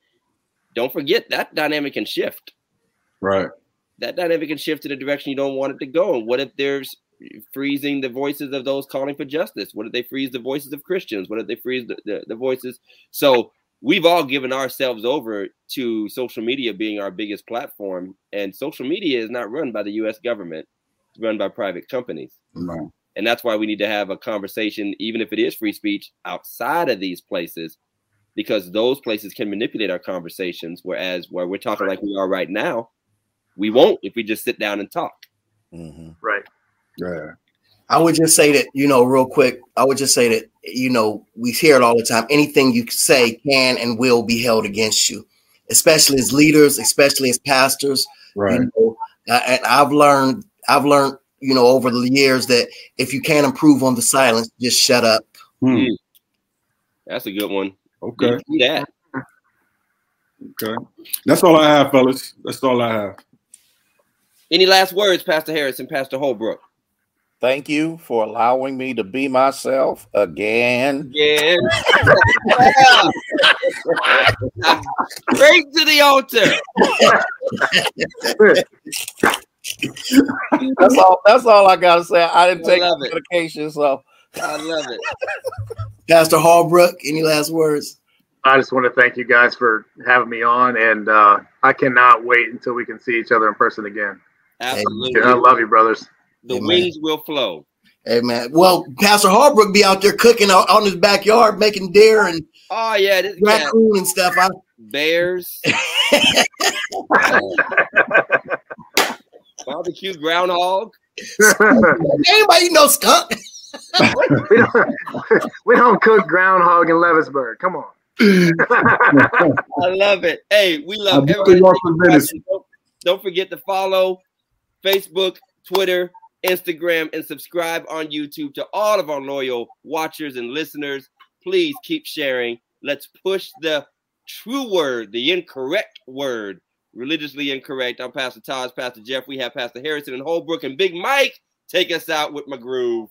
don't forget that dynamic can shift Right. that dynamic can shift in the direction you don't want it to go. And what if there's freezing the voices of those calling for justice? What if they freeze the voices of Christians? What if they freeze the, the, the voices? So we've all given ourselves over to social media being our biggest platform. And social media is not run by the US government, it's run by private companies. Right. And that's why we need to have a conversation, even if it is free speech, outside of these places, because those places can manipulate our conversations. Whereas where we're talking like we are right now, we won't if we just sit down and talk. Mm-hmm. Right. Yeah. I would just say that, you know, real quick, I would just say that, you know, we hear it all the time. Anything you say can and will be held against you, especially as leaders, especially as pastors. Right. You know, and I've learned, I've learned, you know, over the years that if you can't improve on the silence, just shut up. Hmm. That's a good one. Okay. Yeah. Okay. That's all I have, fellas. That's all I have. Any last words, Pastor Harrison, Pastor Holbrook? Thank you for allowing me to be myself again. Yeah. Straight to the altar. That's all. That's all I gotta say. I didn't I take medication, so I love it. Pastor Holbrook, any last words? I just want to thank you guys for having me on, and uh, I cannot wait until we can see each other in person again. Absolutely. I love you, brothers. The Amen. wings will flow. Hey man. Well, Pastor Holbrook be out there cooking out on his backyard, making deer and Oh yeah, this yeah. raccoon and stuff. I, bears. Barbecue groundhog. anybody know skunk? we, don't, we don't cook groundhog in Leavittsburg. Come on. I love it. Hey, we love I'm everybody. looking for venison. Don't, don't forget to follow Facebook, Twitter, Instagram, and subscribe on YouTube to all of our loyal watchers and listeners. Please keep sharing. Let's push the true word, the incorrect word, religiously incorrect. I'm Pastor Todd, Pastor Jeff. We have Pastor Harrison and Holbrook and Big Mike. Take us out with my groove.